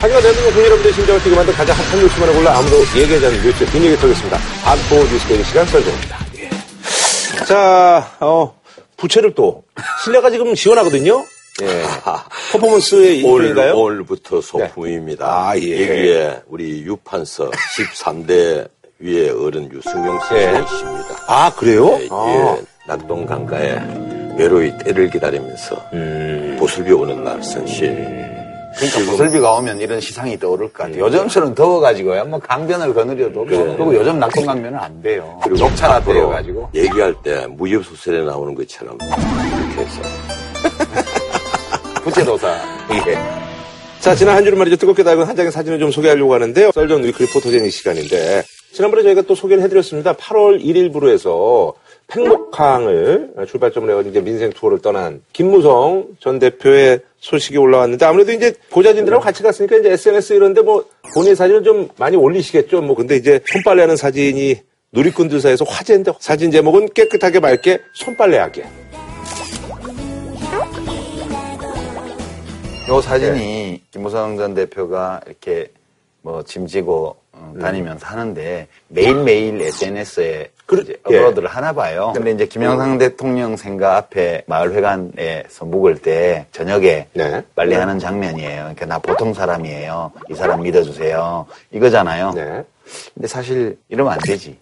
하지만 대한민국 여러분들의 심장을 뛰게 만든 가장 핫한 뉴스만을 골라 아무도 얘기하지 않는 뉴스 뒷얘기 털겠습니다. 안보 뉴스데이 시간 썰정입니다. 예. 자, 어, 부채를 또 실내가 지금 시원하거든요. 예. 퍼포먼스의 올, 일종인가요? 올 부터 소품입니다. 아, 예. 여기에 우리 유판서 13대 위에 어른 유승용 선생이십니다. 아, 그래요? 예, 아. 예, 낙동 강가에 외로이 때를 기다리면서 음. 보슬비 오는 날 선실. 그러니까 보슬비가 오면 이런 시상이 떠오를 것 같아요. 요즘처럼 더워가지고요. 뭐 강변을 거느려도 그리고 요즘 낙동 강변은 안 돼요. 그리고 앞으로 되어가지고 얘기할 때 무협 소설에 나오는 것처럼 이렇게 해서 부채도사. 예. 자, 지난 한 주를 말이죠. 뜨겁게 달군 한 장의 사진을 좀 소개하려고 하는데요. 썰전 위클리 포토제닉 시간인데, 지난번에 저희가 또 소개를 해드렸습니다. 8월 1일부로 해서 팽목항을 출발점으로 이제 민생 투어를 떠난 김무성 전 대표의 소식이 올라왔는데 아무래도 이제 보좌진들하고 같이 갔으니까 이제 SNS 이런데 뭐 본인 사진을 좀 많이 올리시겠죠. 뭐 근데 이제 손빨래하는 사진이 누리꾼들 사이에서 화제인데 사진 제목은 깨끗하게 맑게 손빨래하게. 요 사진이 김무성 전 대표가 이렇게 뭐 짐지고 어, 다니면서 하는데 매일매일 SNS에 그러- 이제 예. 업로드를 하나 봐요. 근데 이제 김영삼 대통령 생가 앞에 마을회관에서 묵을 때 저녁에 네. 빨래하는 장면이에요. 그러니까 나 보통 사람이에요. 이 사람 믿어주세요. 이거잖아요. 네. 근데 사실 이러면 안 되지.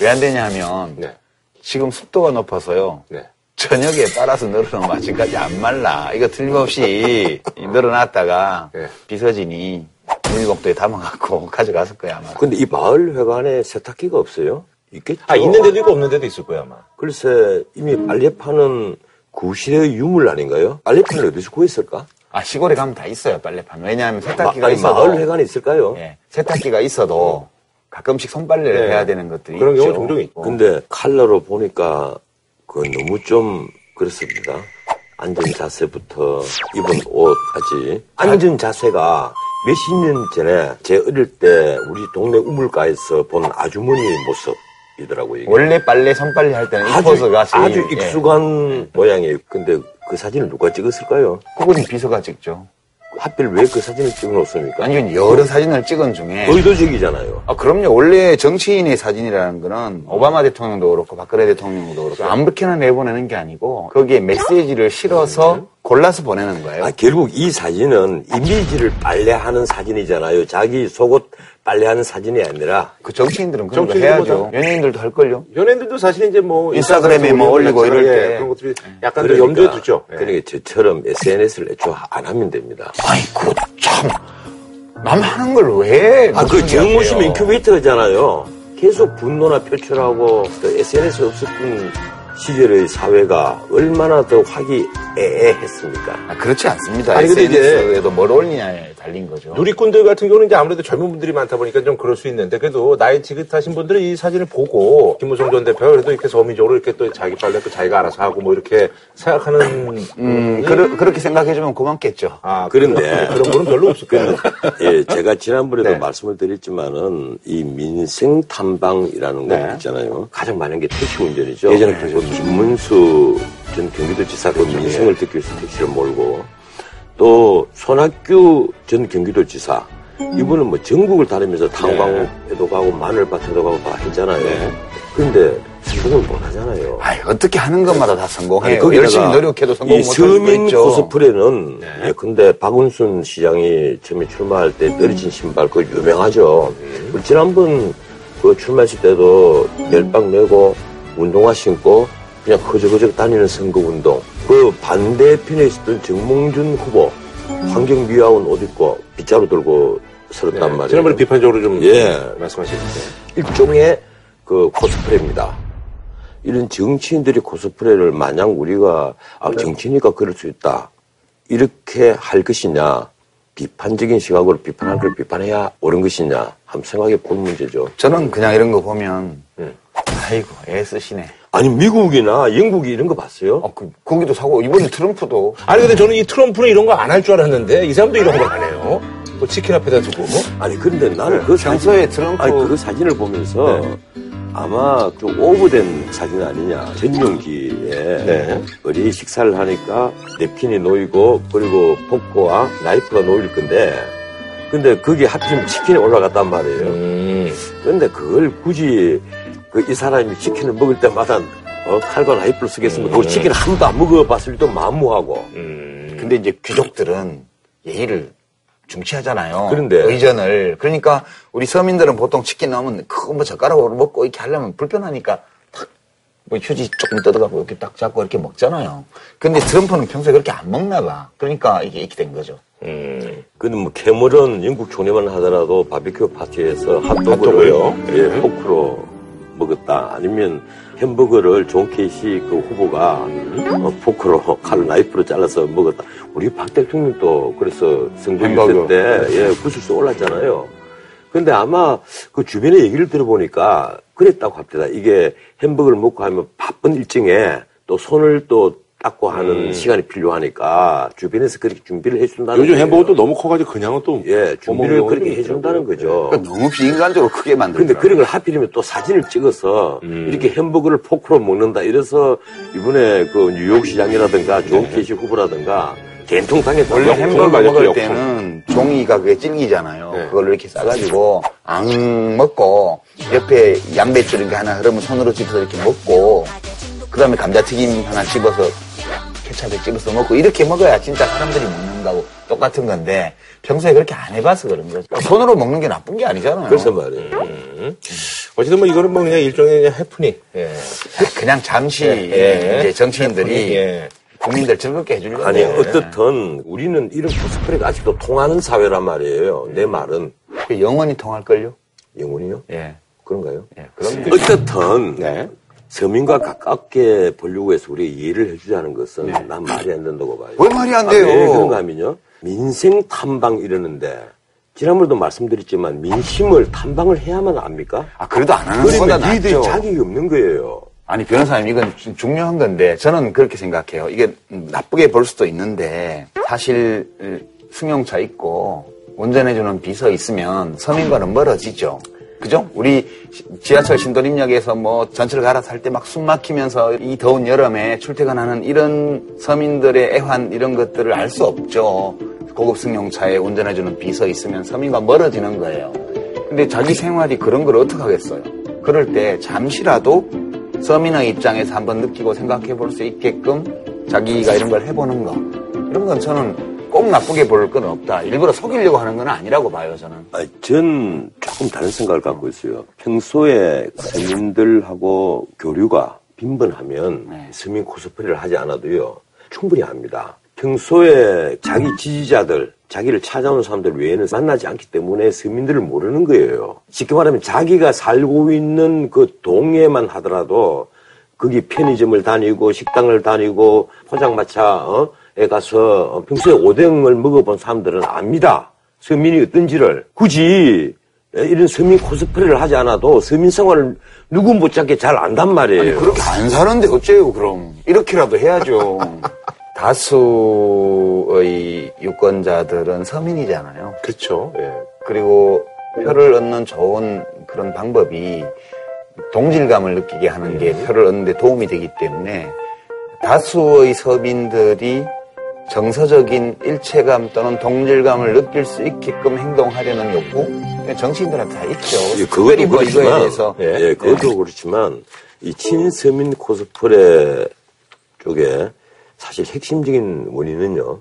왜 안 되냐 하면 네. 지금 습도가 높아서요. 네. 저녁에 빨아서 늘어놓으면 아침까지 안 말라. 이거 틀림없이 늘어놨다가 네. 비서진이 비닐봉투에 담아갖고 가져갔을 거야 아마. 근데 이 마을 회관에 세탁기가 없어요? 있겠죠. 아, 있는 데도 있고 없는 데도 있을 거야, 아마. 글쎄 이미 빨래 파는 구시대의 유물 아닌가요? 빨래판을 어디서 구했을까? 아 시골에 가면 다 있어요 빨래판. 왜냐하면 마, 세탁기가 아니, 있어도 마을 회관에 있을까요? 예, 세탁기가 있어도 가끔씩 손빨래를 네. 해야 되는 것들이 그런 있죠. 경우 종종 있고. 근데 칼라로 보니까 그건 너무 좀 그렇습니다. 앉은 자세부터 입은 옷까지 앉은 자세가 몇십 년 전에 제 어릴 때 우리 동네 우물가에서 본 아주머니 모습 이더라고요. 이게. 원래 빨래 손빨래 할 때는 이 아주, 포즈가 제일 아주 예. 익숙한 모양이에요. 근데 그 사진을 누가 찍었을까요? 그건 비서가 찍죠. 하필 왜 그 사진을 찍어 놓습니까? 아니 여러 사진을 찍은 중에 의도적이잖아요. 아, 그럼요. 원래 정치인의 사진이라는 거는 오바마 대통령도 그렇고 박근혜 대통령도 그렇고 아무렇게나 내보내는 게 아니고 거기에 메시지를 실어서 골라서 보내는 거예요. 아, 결국 이 사진은 이미지를 빨래하는 사진이잖아요. 자기 속옷 빨래하는 사진이 아니라 그 정치인들은 그런 거 해야죠. 연예인들도 할 걸요. 연예인들도 사실 이제 뭐 인스타그램에 뭐 올리고 이럴 예, 때. 그런 것들이 약간 더 염두에 두죠. 예. 그러니까 저처럼 SNS를 애초 안 하면 됩니다. 아이고 참. 남 하는 걸 왜? 아, 그 정무심 이야기예요? 인큐베이터잖아요. 계속 분노나 표출하고 또 SNS 없었던 시절의 사회가 얼마나 더 화기애애했습니까? 아, 그렇지 않습니다. 아니, SNS에도 뭘 올리냐에 달린 거죠. 누리꾼들 같은 경우는 이제 아무래도 젊은 분들이 많다 보니까 좀 그럴 수 있는데 그래도 나이 지긋하신 분들은 이 사진을 보고 김무성 전 대표가 그래도 이렇게 서민적으로 이렇게 또 자기 빨래 또 자기가 알아서 하고 뭐 이렇게 생각하는 음, 그러, 그렇게 생각해주면 고맙겠죠. 아 그런데 그런 분은 별로 없을 거예요. 예, 제가 지난번에도 네. 말씀을 드렸지만은 이 민생 탐방이라는 거 네. 있잖아요. 가장 많은 게 택시 운전이죠. 예전에 그 그러셨죠. 김문수 전 경기도지사 그 그렇죠. 민생을 듣기 위해서 택시를 몰고 또 손학규 전 경기도지사 이분은 뭐 전국을 다니면서 탄광에도 가고 마늘밭에도 가고 다 했잖아요. 네. 그런데 성공을 못 하잖아요. 아이, 어떻게 하는 것마다 다 성공해요. 거기다가 열심히 노력해도 성공 이 못할 수도 서민 있죠. 코스프레는 네. 예, 근데 박은순 시장이 처음에 출마할 때 떨어진 신발 그거 유명하죠. 음. 지난번 그 출마했을 때도 멜빵 메고 운동화 신고 그냥 허적허적 다니는 선거운동. 그 반대편에 있었던 정몽준 후보 환경미화원 옷 입고 빗자루 들고 설었단 네, 말이에요. 지난번에 비판적으로 좀 예. 말씀하셨는데 일종의 그 코스프레입니다. 이런 정치인들이 코스프레를 마냥 우리가 아 정치니까 그럴 수 있다 이렇게 할 것이냐 비판적인 시각으로 비판할 걸 비판해야 옳은 것이냐 한번 생각해 볼 문제죠. 저는 그냥 이런 거 보면, 음. 아이고, 애쓰시네. 아니 미국이나 영국이 이런 거 봤어요? 어, 그, 거기도 사고, 이번에 트럼프도. 아니 근데 저는 이 트럼프는 이런 거 안 할 줄 알았는데 이 사람도 이런 걸 안 해요. 뭐 치킨 앞에다 두고 뭐. 아니 그런데 나는 그 사진, 평소에 트럼프. 아니 그 사진을 보면서 네. 아마 좀 오버된 사진 아니냐. 전용기에 네. 어디 식사를 하니까 냅킨이 놓이고 그리고 포크와 나이프가 놓일 건데 근데 그게 하필이면 치킨에 올라갔단 말이에요. 음. 근데 그걸 굳이 그 이 사람이 치킨을 먹을 때마다 어, 칼과 나이프를 쓰겠으면 그 치킨 한 번도 안 먹어봤을 때 마무하고 음. 근데 이제 귀족들은 예의를 중시하잖아요. 그런데. 의전을. 그러니까 우리 서민들은 보통 치킨 나오면 그거 뭐 젓가락으로 먹고 이렇게 하려면 불편하니까 탁, 뭐 휴지 조금 뜯어갖고 이렇게 딱 잡고 이렇게 먹잖아요. 근데 트럼프는 평소에 그렇게 안 먹나 봐. 그러니까 이게 이렇게 된 거죠. 음. 근데 뭐 캐머런 영국 총리만 하더라도 바비큐 파티에서 핫도그를 핫도그요? 예, 포크로 먹었다. 아니면 햄버거를 존 케이식 그 후보가 어, 포크로 칼 나이프로 잘라서 먹었다. 우리 박 대통령도 그래서 햄버거. 있을 때 예, 구설수 올랐잖아요. 근데 아마 그 주변의 얘기를 들어보니까 그랬다고 합니다. 이게 햄버거를 먹고 하면 바쁜 일정에 또 손을 또 닦고 하는 시간이 필요하니까 주변에서 그렇게 준비를 해준다는 요즘. 햄버거도 너무 커가지고 그냥은 또. 예, 준비를 그렇게 해준다는 거죠. 그러니까 너무 비인간적으로 크게 만들죠. 근데 그런 걸 하필이면 또 사진을 찍어서 음. 이렇게 햄버거를 포크로 먹는다. 이래서 이번에 그 뉴욕 시장이라든가 존 케이식 후보라든가 개통당했다. 원래 햄버거 먹을. 때는 종이가 그게 질기잖아요. 네. 그걸 이렇게 싸가지고 앙 먹고 옆에 양배추 이렇게 하나 흐르면 손으로 집어서 이렇게 먹고 그 다음에 감자튀김 하나 집어서 케찹에 집어서 먹고 이렇게 먹어야 진짜 사람들이 먹는 거하고 똑같은 건데 평소에 그렇게 안 해봐서 그런 거죠. 손으로 먹는 게 나쁜 게 아니잖아요. 그래서 말이에요. 음. 어쨌든 뭐 이거는 뭐 그냥 일종의 그냥 해프닝. 예. 그냥 잠시 예. 이제 정치인들이 예. 국민들 즐겁게 해주려고 아니, 네. 어떻든 우리는 이런 코스프레가 아직도 통하는 사회란 말이에요. 내 말은. 그 영원히 통할걸요? 영혼이요? 예. 그런가요? 예. 그럼 어떻든 네. 서민과 가깝게 보려고 해서 우리 이해를 해주자는 것은 난 말이 안 된다고 봐요. 왜 말이 안 아, 돼요? 왜 그런가 하면요. 민생 탐방 이러는데 지난번에도 말씀드렸지만 민심을 탐방을 해야만 합니까? 아, 그래도 안 하는 니들이 낫죠. 자격이 없는 거예요. 아니 변호사님 이건 좀 중요한 건데 저는 그렇게 생각해요. 이게 나쁘게 볼 수도 있는데 사실 승용차 있고 운전해주는 비서 있으면 서민과는 멀어지죠. 그죠? 우리 시- 지하철 신도림역에서 뭐 전철 갈아탈 때 막 숨 막히면서 이 더운 여름에 출퇴근하는 이런 서민들의 애환 이런 것들을 알 수 없죠. 고급 승용차에 운전해주는 비서 있으면 서민과 멀어지는 거예요. 근데 자기 생활이 그런 걸 어떡하겠어요? 그럴 때 잠시라도 서민의 입장에서 한번 느끼고 생각해 볼 수 있게끔 자기가 이런 걸 해보는 거. 이런 건 저는 꼭 나쁘게 볼 건 없다. 일부러 속이려고 하는 건 아니라고 봐요, 저는. 아, 전 조금 다른 생각을 갖고 있어요. 평소에 서민들하고 교류가 빈번하면 네. 서민 코스프레를 하지 않아도요 충분히 합니다. 평소에 자기 지지자들, 자기를 찾아오는 사람들 외에는 만나지 않기 때문에 서민들을 모르는 거예요. 쉽게 말하면 자기가 살고 있는 그 동네만 하더라도 거기 편의점을 다니고 식당을 다니고 포장마차에 가서 평소에 오뎅을 먹어본 사람들은 압니다. 서민이 어떤지를 굳이 이런 서민 코스프레를 하지 않아도 서민 생활을 누구 못지않게 잘 안단 말이에요. 그렇게 안 사는데 어째요, 그럼. 이렇게라도 해야죠. 다수의 유권자들은 서민이잖아요. 그렇죠. 예. 그리고 표를 얻는 좋은 그런 방법이 동질감을 느끼게 하는 게 표를 얻는 데 도움이 되기 때문에 다수의 서민들이 정서적인 일체감 또는 동질감을 느낄 수 있게끔 행동하려는 욕구 정치인들한테 다 있죠. 예, 그것도 그렇지만, 대해서 예, 예, 그것도 그렇지만 이 친서민 코스프레 쪽에 사실 핵심적인 원인은요.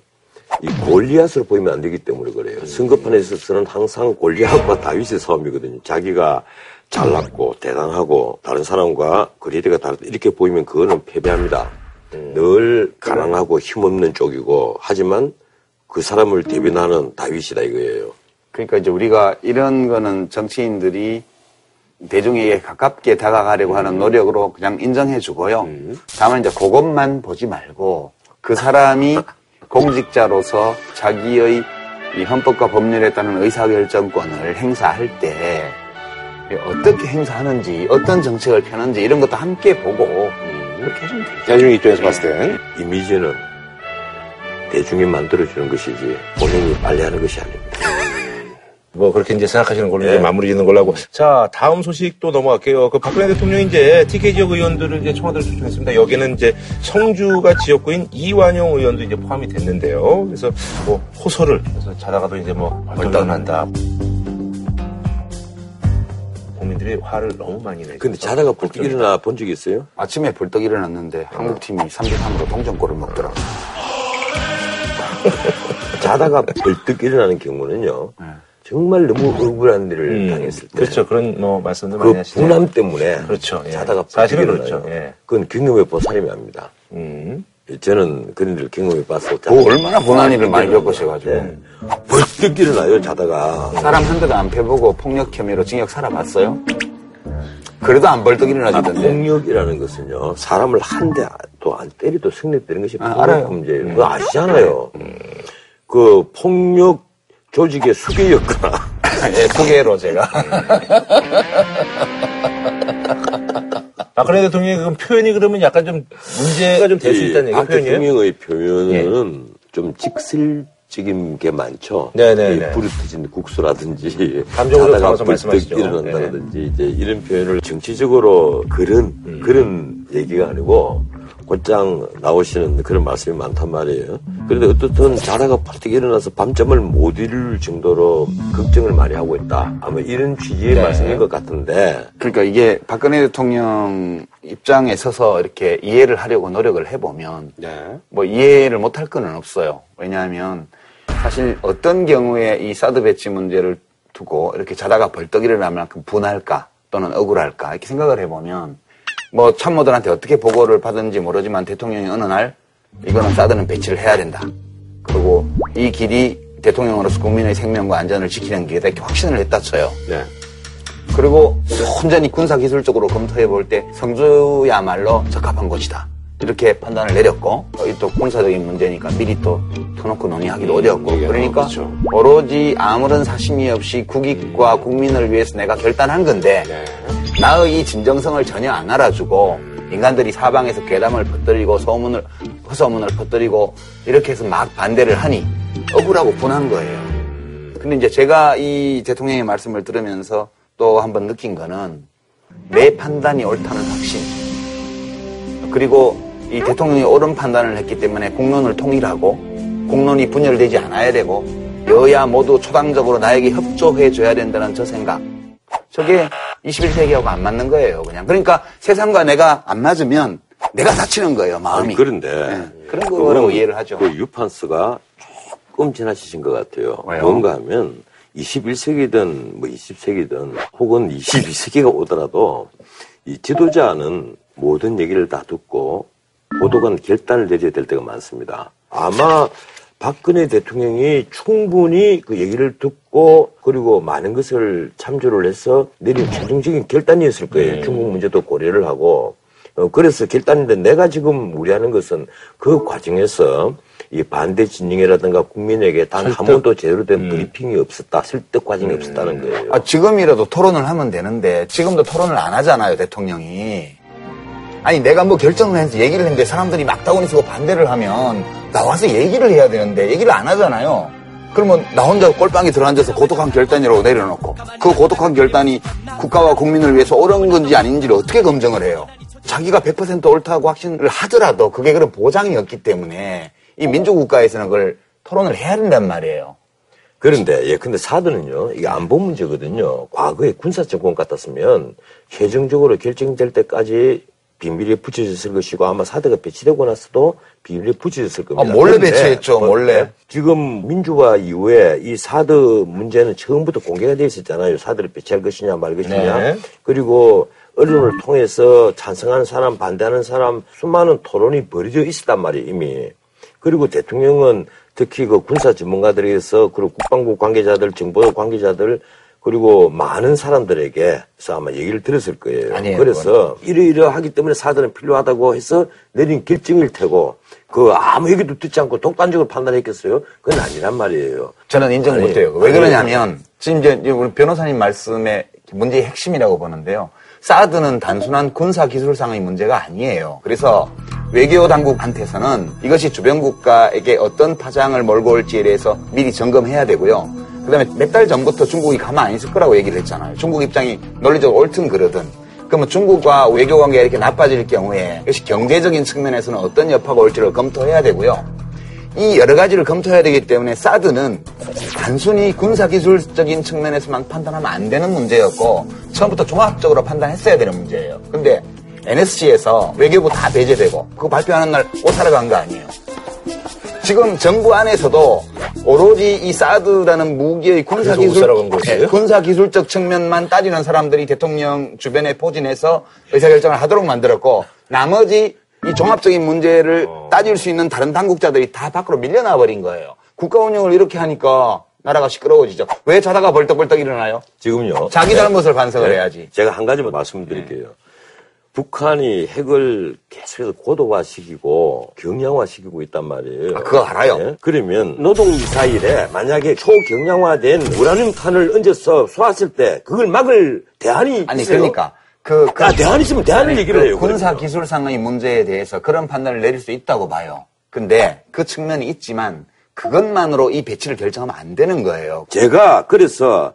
이 골리앗으로 보이면 안 되기 때문에 그래요. 선거판에 있어서는 항상 골리앗과 다윗의 싸움이거든요. 자기가 잘났고 대단하고 다른 사람과 거리대가 다르다 이렇게 보이면 그거는 패배합니다. 늘 가난하고 힘없는 쪽이고 하지만 그 사람을 대변하는 다윗이다 이거예요. 그러니까 이제 우리가 이런 거는 정치인들이 대중에게 가깝게 다가가려고 하는 노력으로 그냥 인정해 주고요. 다만 이제 그것만 보지 말고 그 사람이 공직자로서 자기의 이 헌법과 법률에 따른 의사결정권을 행사할 때 어떻게 행사하는지 어떤 정책을 펴는지 이런 것도 함께 보고 그렇게 해주면 되죠. 대중 입장에서 봤을 땐 이미지는 대중이 만들어주는 것이지 본인이 빨리 하는 것이 아닙니다. 뭐 그렇게 이제 생각하시는 걸로 네. 이제 마무리 짓는 걸로 하고. 자, 다음 소식 또 넘어갈게요. 그 박근혜 대통령이 이제 TK 지역 의원들을 이제 청와대로 초청했습니다. 여기는 이제 성주가 지역구인 이완용 의원도 이제 포함이 됐는데요. 그래서 뭐 호소를 그래서 자다가도 이제 뭐 벌떡난다. 국민들이 화를 너무 많이 내죠. 근데 자다가 불뚝 일어나 본 적이 있어요? 아침에 벌떡 일어났는데 한국팀이 3대 3으로 동점골을 먹더라고요. 자다가 벌떡 일어나는 경우는요. 네. 정말 너무 억울한 일을 음, 당했을 때. 그렇죠. 그런 뭐 말씀도 많이 그 하시죠. 분함 때문에 그렇죠. 예. 자다가 사실은 벌떡 그렇죠. 일어나요. 예. 그건 경험해 본 사람이 압니다. 음. 저는 그런 일을 경험해 뭐 얼마나 고난 일을 많이 겪으셔가지고. 네. 벌떡 일어나요 자다가 사람 한 대도 안 펴보고 폭력 혐의로 징역 살아봤어요? 그래도 안 벌떡 아, 일어나지던데. 폭력이라는 것은요 사람을 한 대도 안 때려도 성립되는 것이 아, 폭력 알아요. 문제예요. 그거 아시잖아요. 그 폭력 조직의 수괴였거나 예, 소개로 제가. 박근혜 대통령의 그 표현이 그러면 약간 좀 문제가 좀 될 수 있다는 얘기가 박? 대통령의 표현은 좀 직설적인 게 많죠. 불이 터진 국수라든지 감정으로 담아서 말씀하시죠. 네. 일어난다든지 이제 이런 표현을 정치적으로 그런 음. 그런 얘기가 아니고 곧장 나오시는 그런 말씀이 많단 말이에요. 그런데 어떻든 자다가 벌떡 일어나서 밤잠을 못 이룰 정도로 걱정을 많이 하고 있다. 아마 이런 취지의 네. 말씀인 것 같은데 그러니까 이게 박근혜 대통령 입장에 서서 이렇게 이해를 하려고 노력을 해보면 네. 뭐 이해를 못할 건 없어요. 왜냐하면 사실 어떤 경우에 이 사드 배치 문제를 두고 이렇게 자다가 벌떡 일어날 만큼 분할까 또는 억울할까 이렇게 생각을 해보면 뭐 참모들한테 어떻게 보고를 받은지 모르지만 대통령이 어느 날 이거는 사드는 배치를 해야 된다. 그리고 이 길이 대통령으로서 국민의 생명과 안전을 지키는 길이다 이렇게 확신을 했다 쳐요. 네. 그리고 온전히 군사기술적으로 검토해 볼 때 성주야말로 적합한 곳이다. 이렇게 판단을 내렸고 이또 군사적인 문제니까 미리 또 터놓고 논의하기도 어려웠고 예, 그러니까 그렇죠. 오로지 아무런 사심이 없이 국익과 국민을 위해서 내가 결단한 건데 네. 나의 이 진정성을 전혀 안 알아주고 인간들이 사방에서 괴담을 퍼뜨리고 소문을 허소문을 퍼뜨리고 이렇게 해서 막 반대를 하니 억울하고 분한 거예요. 근데 이제 제가 이 대통령의 말씀을 들으면서 또 한번 느낀 거는 내 판단이 옳다는 확신. 그리고 이 대통령이 옳은 판단을 했기 때문에 공론을 통일하고 공론이 분열되지 않아야 되고 여야 모두 초당적으로 나에게 협조해 줘야 된다는 저 생각. 저게 21세기하고 안 맞는 거예요, 그냥. 그러니까 세상과 내가 안 맞으면 내가 다치는 거예요, 마음이. 아니, 그런데 네, 그런 거라고 이해를 하죠. 그 유판스가 조금 지나치신 것 같아요. 왜요? 뭔가 하면 21세기든 뭐 20세기든 혹은 22세기가 오더라도 이 지도자는 모든 얘기를 다 듣고 보도관 결단을 내려야 될 때가 많습니다. 아마 박근혜 대통령이 충분히 그 얘기를 듣고 그리고 많은 것을 참조를 해서 내린 최종적인 결단이었을 거예요. 중국 문제도 고려를 하고 어, 그래서 결단인데 내가 지금 우려하는 것은 그 과정에서 이 반대 진영이라든가 국민에게 단 한 번도 제대로 된 브리핑이 없었다. 설득 과정이 없었다는 거예요. 아, 지금이라도 토론을 하면 되는데 지금도 토론을 안 하잖아요, 대통령이. 아니 내가 뭐 결정을 해서 얘기를 했는데 사람들이 막다운이 쓰고 반대를 하면 나와서 얘기를 해야 되는데 얘기를 안 하잖아요. 그러면 나 혼자 꼴방에 들어앉아서 고독한 결단이라고 내려놓고 그 고독한 결단이 국가와 국민을 위해서 옳은 건지 아닌지를 어떻게 검증을 해요? 자기가 100% 옳다고 확신을 하더라도 그게 그런 보장이 없기 때문에 이 민주국가에서는 그걸 토론을 해야 된단 말이에요. 그런데 예 근데 사드는요 이게 안보 문제거든요. 과거에 군사 정권 같았으면 최종적으로 결정될 때까지 비밀에 붙여졌을 것이고 아마 사드가 배치되고 나서도 비밀에 붙여졌을 겁니다. 아, 몰래 배치했죠, 뭐, 몰래. 지금 민주화 이후에 이 사드 문제는 처음부터 공개가 돼 있었잖아요. 사드를 배치할 것이냐 말 것이냐. 네. 그리고 언론을 통해서 찬성하는 사람, 반대하는 사람 수많은 토론이 벌어져 있었단 말이에요, 이미. 그리고 대통령은 특히 그 군사 전문가들에게서 그리고 국방부 관계자들, 정보 관계자들 그리고 많은 사람들에게 서 아마 얘기를 들었을 거예요. 아니에요, 그래서 이러이러하기 때문에 사드는 필요하다고 해서 내린 결정일 테고 그 아무 얘기도 듣지 않고 독단적으로 판단했겠어요? 그건 아니란 말이에요. 저는 인정 아니, 못해요. 왜 그러냐면 지금 이제 우리 변호사님 말씀의 문제의 핵심이라고 보는데요. 사드는 단순한 군사 기술상의 문제가 아니에요. 그래서 외교 당국한테서는 이것이 주변 국가에게 어떤 파장을 몰고 올지에 대해서 미리 점검해야 되고요. 그다음에 몇 달 전부터 중국이 가만 안 있을 거라고 얘기를 했잖아요. 중국 입장이 논리적으로 옳든 그러든. 그러면 중국과 외교 관계가 이렇게 나빠질 경우에 이것이 경제적인 측면에서는 어떤 여파가 올지를 검토해야 되고요. 이 여러 가지를 검토해야 되기 때문에 사드는 단순히 군사기술적인 측면에서만 판단하면 안 되는 문제였고 처음부터 종합적으로 판단했어야 되는 문제예요. 근데 NSC에서 외교부 다 배제되고 그거 발표하는 날 오사라 간거 아니에요. 지금 정부 안에서도 오로지 이 사드라는 무기의 군사기술, 오사라 간 거예요? 네, 군사기술적 측면만 따지는 사람들이 대통령 주변에 포진해서 의사결정을 하도록 만들었고 나머지 이 종합적인 문제를 따질 수 있는 다른 당국자들이 다 밖으로 밀려나 버린 거예요. 국가 운영을 이렇게 하니까 나라가 시끄러워지죠. 왜 자다가 벌떡벌떡 일어나요? 지금요. 자기 잘못을 반성을 네. 해야지. 제가 한 가지만 말씀드릴게요. 북한이 핵을 계속해서 고도화시키고 경량화시키고 있단 말이에요. 아, 그거 알아요. 예? 그러면 노동미사일에 만약에 초경량화된 우라늄 탄을 얹어서 쏘았을 때 그걸 막을 대안이 아니 있어요? 그러니까 그, 그 아, 대안 있으면 대안을 얘기를 해요. 군사 그러면. 기술 상의 문제에 대해서 그런 판단을 내릴 수 있다고 봐요. 근데 그 측면이 있지만 그것만으로 이 배치를 결정하면 안 되는 거예요. 제가 그래서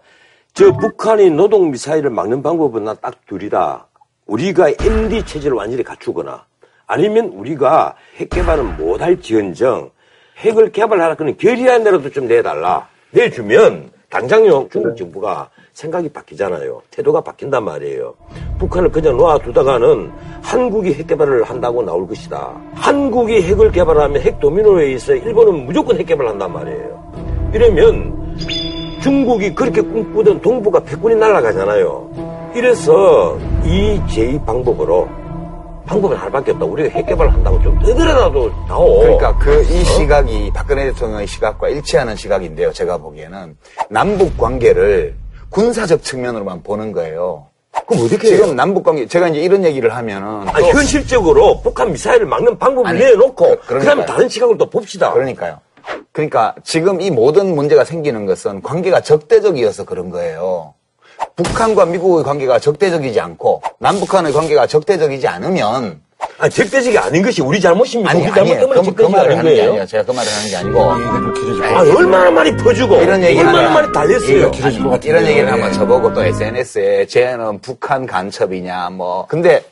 저 북한이 노동 미사일을 막는 방법은 나 딱 둘이다. 우리가 MD 체제를 완전히 갖추거나 아니면 우리가 핵 개발은 못할 지언정 핵을 개발하라 그는 결의안이라도 좀 내달라. 내주면 당장요 중국 정부가 생각이 바뀌잖아요. 태도가 바뀐단 말이에요. 북한을 그냥 놔두다가는 한국이 핵 개발을 한다고 나올 것이다. 한국이 핵을 개발하면 핵 도미노에 의해서 일본은 무조건 핵 개발을 한단 말이에요. 이러면 중국이 그렇게 꿈꾸던 동북아 패권이 날아가잖아요. 이래서 이 제2 방법으로 방법은 하나밖에 없다. 우리가 핵 개발을 한다고 좀 떠들어놔도 나오. 그러니까 그 이 시각이 박근혜 대통령의 시각과 일치하는 시각인데요. 제가 보기에는 남북 관계를 군사적 측면으로만 보는 거예요. 그럼 어떻게 지금 해요? 남북 관계 제가 이제 이런 얘기를 하면은 아니, 또 현실적으로 북한 미사일을 막는 방법을 아니, 내놓고 그- 그. 다음에 다른 시각으로 또 봅시다. 그러니까요. 그러니까 지금 이 모든 문제가 생기는 것은 관계가 적대적이어서 그런 거예요. 북한과 미국의 관계가 적대적이지 않고 남북한의 관계가 적대적이지 않으면 아니, 적대적이 아닌 것이 우리 잘못입니까? 아니 우리 아니에요. 잘못 때문에 그, 그 말을 하는 게 거예요. 아니에요. 제가 그 말을 하는 게 아니고 아, 얼마나 많이 퍼주고 이런 얘기 얼마나 많이 달렸어요. 것 같은데요. 이런 얘기를 한번 쳐보고 또 SNS에 쟤는 북한 간첩이냐 뭐 근데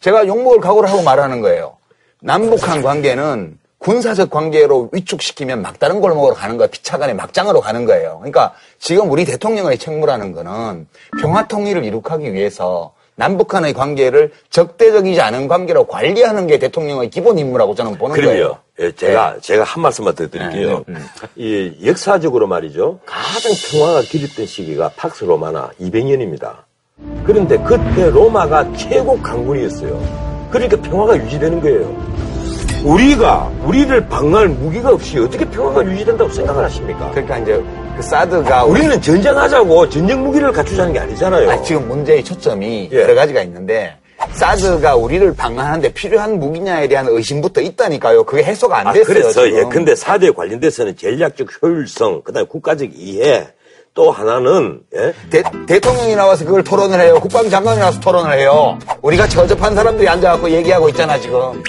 제가 욕먹을 각오를 하고 말하는 거예요. 남북한 관계는 군사적 관계로 위축시키면 막다른 골목으로 가는 거예요. 피차간의 막장으로 가는 거예요. 그러니까 지금 우리 대통령의 책무라는 거는 평화 통일을 이룩하기 위해서 남북한의 관계를 적대적이지 않은 관계로 관리하는 게 대통령의 기본 임무라고 저는 보는 거예요. 그럼요. 예, 제가 제가 한 말씀만 더 드릴게요. 네, 이 역사적으로 말이죠. 가장 평화가 길었던 시기가 팍스 로마나 200년입니다. 그런데 그때 로마가 최고 강군이었어요. 그러니까 평화가 유지되는 거예요. 우리가 우리를 방어할 무기가 없이 어떻게 평화가 유지된다고 생각을 하십니까? 그러니까 이제 그 사드가 우리 우리는 전쟁하자고 전쟁 무기를 갖추자는 게 아니잖아요. 아, 지금 문제의 초점이 예. 여러 가지가 있는데 사드가 우리를 방어하는데 필요한 무기냐에 대한 의심부터 있다니까요. 그게 해소가 안 아, 됐어요. 그래서 지금. 예, 근데 사드에 관련돼서는 전략적 효율성, 그다음에 국가적 이해, 또 하나는 예, 대, 통령이 나와서 그걸 토론을 해요. 국방장관이 나와서 토론을 해요. 우리가 저접한 사람들이 앉아갖고 얘기하고 있잖아 지금.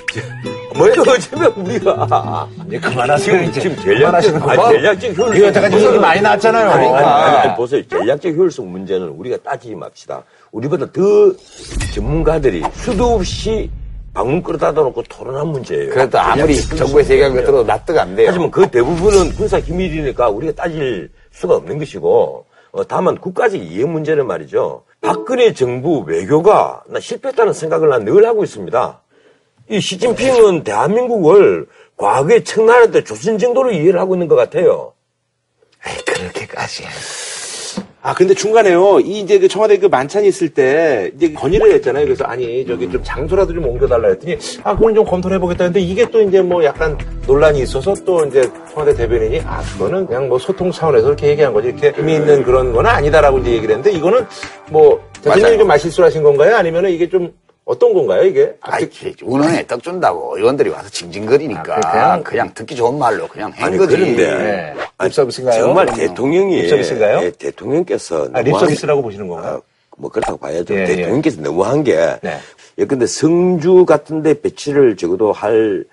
먼저 어쩌면 우리가 이제 그만하세요, 이제. 지금 전략적, 봐. 전략적 효율성 이거 여태까지 얘기 많이 나왔잖아요. 아니, 아니, 그러니까. 아니, 아니, 보세요. 전략적 효율성 문제는 우리가 따지지 맙시다. 우리보다 더 전문가들이 수도 없이 방문 끌어다 놓고 토론한 문제예요. 그래도 아무리 정부에서 얘기한 것 들어도 납득 안 돼요. 하지만 그 대부분은 군사 기밀이니까 우리가 따질 수가 없는 것이고, 어, 다만 국가적 이해 문제는 말이죠. 박근혜 정부 외교가 나 실패했다는 생각을 난 늘 하고 있습니다. 이 시진핑은 대한민국을 과거에 청나라 때 조선 정도로 이해를 하고 있는 것 같아요. 에이, 그렇게까지. 아, 근데 중간에요. 이 이제 그 청와대 그 만찬이 있을 때 이제 건의를 했잖아요. 그래서 아니, 저기 좀 장소라도 좀 옮겨달라 했더니 아, 그건 좀 검토를 해보겠다 했는데 이게 또 이제 뭐 약간 논란이 있어서 또 이제 청와대 대변인이 아, 그거는 그냥 뭐 소통 차원에서 이렇게 얘기한 거지. 이렇게 의미 있는 그런 건 아니다라고 이제 얘기를 했는데 이거는 뭐 대통령이. 좀 말실수를 하신 건가요? 아니면은 이게 좀 어떤 건가요, 이게? 아이, 운원에 떡 준다고 의원들이 와서 징징거리니까 아, 그냥, 그냥- 듣기 좋은 말로 그냥 한 아니, 거지. 그런데 네. 아니, 립서비스인가요? 정말. 대통령이 립서비스인가요? 예, 대통령께서 아, 립서비스라고 보시는 건가요? 아, 뭐 그렇다고 봐야죠. 예, 예. 대통령께서 너무한 게 네. 예, 근데 성주 같은 데 배치를 적어도 할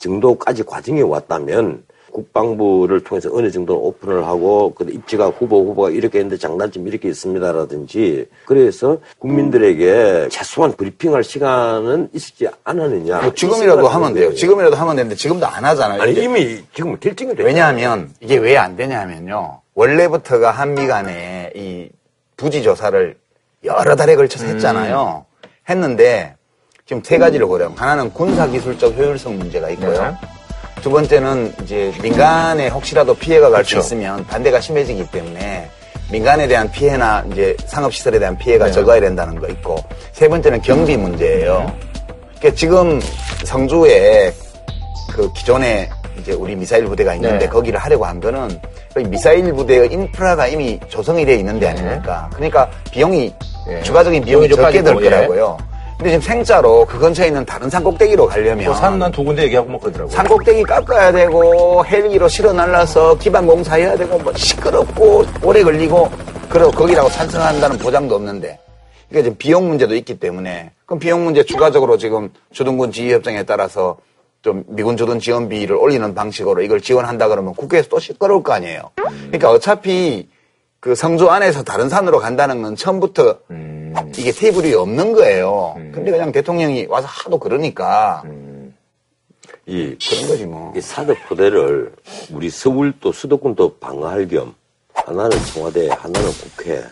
정도까지 과정이 왔다면 국방부를 통해서 어느 정도 오픈을 하고 그 입지가 후보 후보가 이렇게 했는데 장단점 이렇게 있습니다라든지 그래서 국민들에게 최소한 브리핑할 시간은 있지 않았느냐. 뭐 지금이라도 하면 돼요. 지금이라도 하면 되는데 지금도 안 하잖아요. 아니 이미 지금 결정이 됐 왜냐하면 이게 왜 안 되냐면요. 원래부터가 한미 간에 이 부지 조사를 여러 달에 걸쳐서 했잖아요. 했는데 지금 세 가지를 고려하면 하나는 군사 기술적 효율성 문제가 있고요. 두 번째는 이제 민간에 혹시라도 피해가 갈수 있으면 반대가 심해지기 때문에 민간에 대한 피해나 이제 상업시설에 대한 피해가 적어야 된다는 거 있고 세 번째는 경비 문제예요. 그러니까 지금 성주에 그 기존에 이제 우리 미사일 부대가 있는데 네. 거기를 하려고 한 거는 그 미사일 부대의 인프라가 이미 조성이 되어 있는 데 아닙니까? 그러니까 비용이 예. 추가적인 비용이 적게 들 예. 거라고요. 근데 지금 생짜로 그 근처에 있는 다른 산꼭대기로 가려면 뭐산난 두 군데 얘기하고 뭐 그러더라고요. 산꼭대기 깎아야 되고 헬기로 실어 날라서 기반 공사해야 되고 뭐 시끄럽고 오래 걸리고 그리고 거기라고 찬성한다는 보장도 없는데 그러니까 지금 비용 문제도 있기 때문에 그럼 비용 문제 추가적으로 지금 주둔군 지휘협정에 따라서 좀 미군 주둔 지원비를 올리는 방식으로 이걸 지원한다 그러면 국회에서 또 시끄러울 거 아니에요. 그러니까 어차피 그 성주 안에서 다른 산으로 간다는 건 처음부터 이게 테이블이 없는 거예요. 근데 그냥 대통령이 와서 하도 그러니까 이 그런 거지 뭐. 이 사드 포대를 우리 서울도 수도권도 방어할 겸 하나는 청와대, 하나는 국회.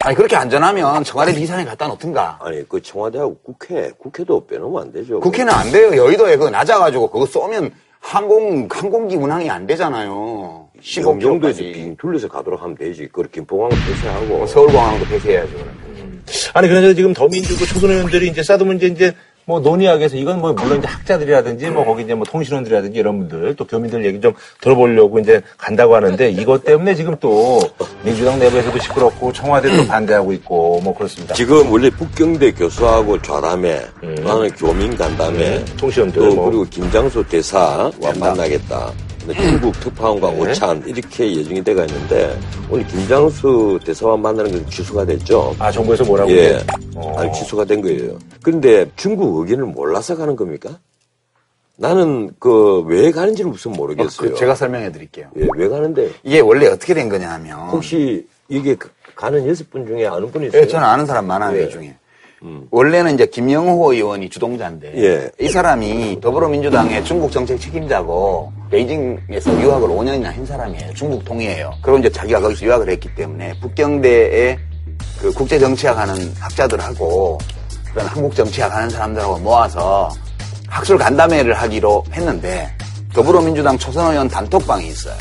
아니 그렇게 안전하면 청와대 비상에 갖다 놓든가. 아니 그 청와대하고 국회, 국회도 빼놓으면 안 되죠. 국회는 안 돼요. 여의도에 그거 낮아가지고 그거 쏘면 항공 항공기 운항이 안 되잖아요. 영종도에서 15km까지. 빙 둘러서 가도록 하면 되지. 그걸 김포공항 폐쇄하고. 서울공항도 폐쇄해야죠. 그러면. 아니 그래서 지금 더민주고 초선 의원들이 이제 사드 문제 이제 뭐 논의하기 위해서 이건 뭐 물론 이제 학자들이라든지 뭐 거기 이제 뭐 통신원들이라든지 이런 분들 또 교민들 얘기 좀 들어보려고 이제 간다고 하는데 이것 때문에 지금 또 민주당 내부에서도 시끄럽고 청와대도 반대하고 있고 뭐 그렇습니다. 지금 원래 북경대 교수하고 좌담회, 나는 교민 간담회, 통신원들 또 뭐. 그리고 김장수 대사와 만나겠다. 중국 특파원과 네. 오찬 이렇게 예정이 돼가 있는데 오늘 김장수 대사와 만나는 게 취소가 됐죠. 아 정부에서 뭐라고? 예. 어. 아니, 취소가 된 거예요. 근데 중국 의견을 몰라서 가는 겁니까? 나는 그 왜 가는지는 우선 모르겠어요. 그 제가 설명해 드릴게요. 예, 왜 가는데 이게 원래 어떻게 된 거냐 하면. 혹시 이게 그- 가는 여섯 분 중에 아는 분이 있어요? 예, 저는 아는 사람 많아요, 예. 이 중에. 원래는 이제 김영호 의원이 주동자인데 예. 이 사람이 더불어민주당의 중국 정책 책임자고 베이징에서 유학을 5년이나 한 사람이에요. 중국 통이에요. 그리고 이제 자기가 거기서 유학을 했기 때문에 북경대에 그 국제 정치학 하는 학자들하고 그런 한국 정치학 하는 사람들하고 모아서 학술 간담회를 하기로 했는데 더불어민주당 초선 의원 단톡방이 있어요.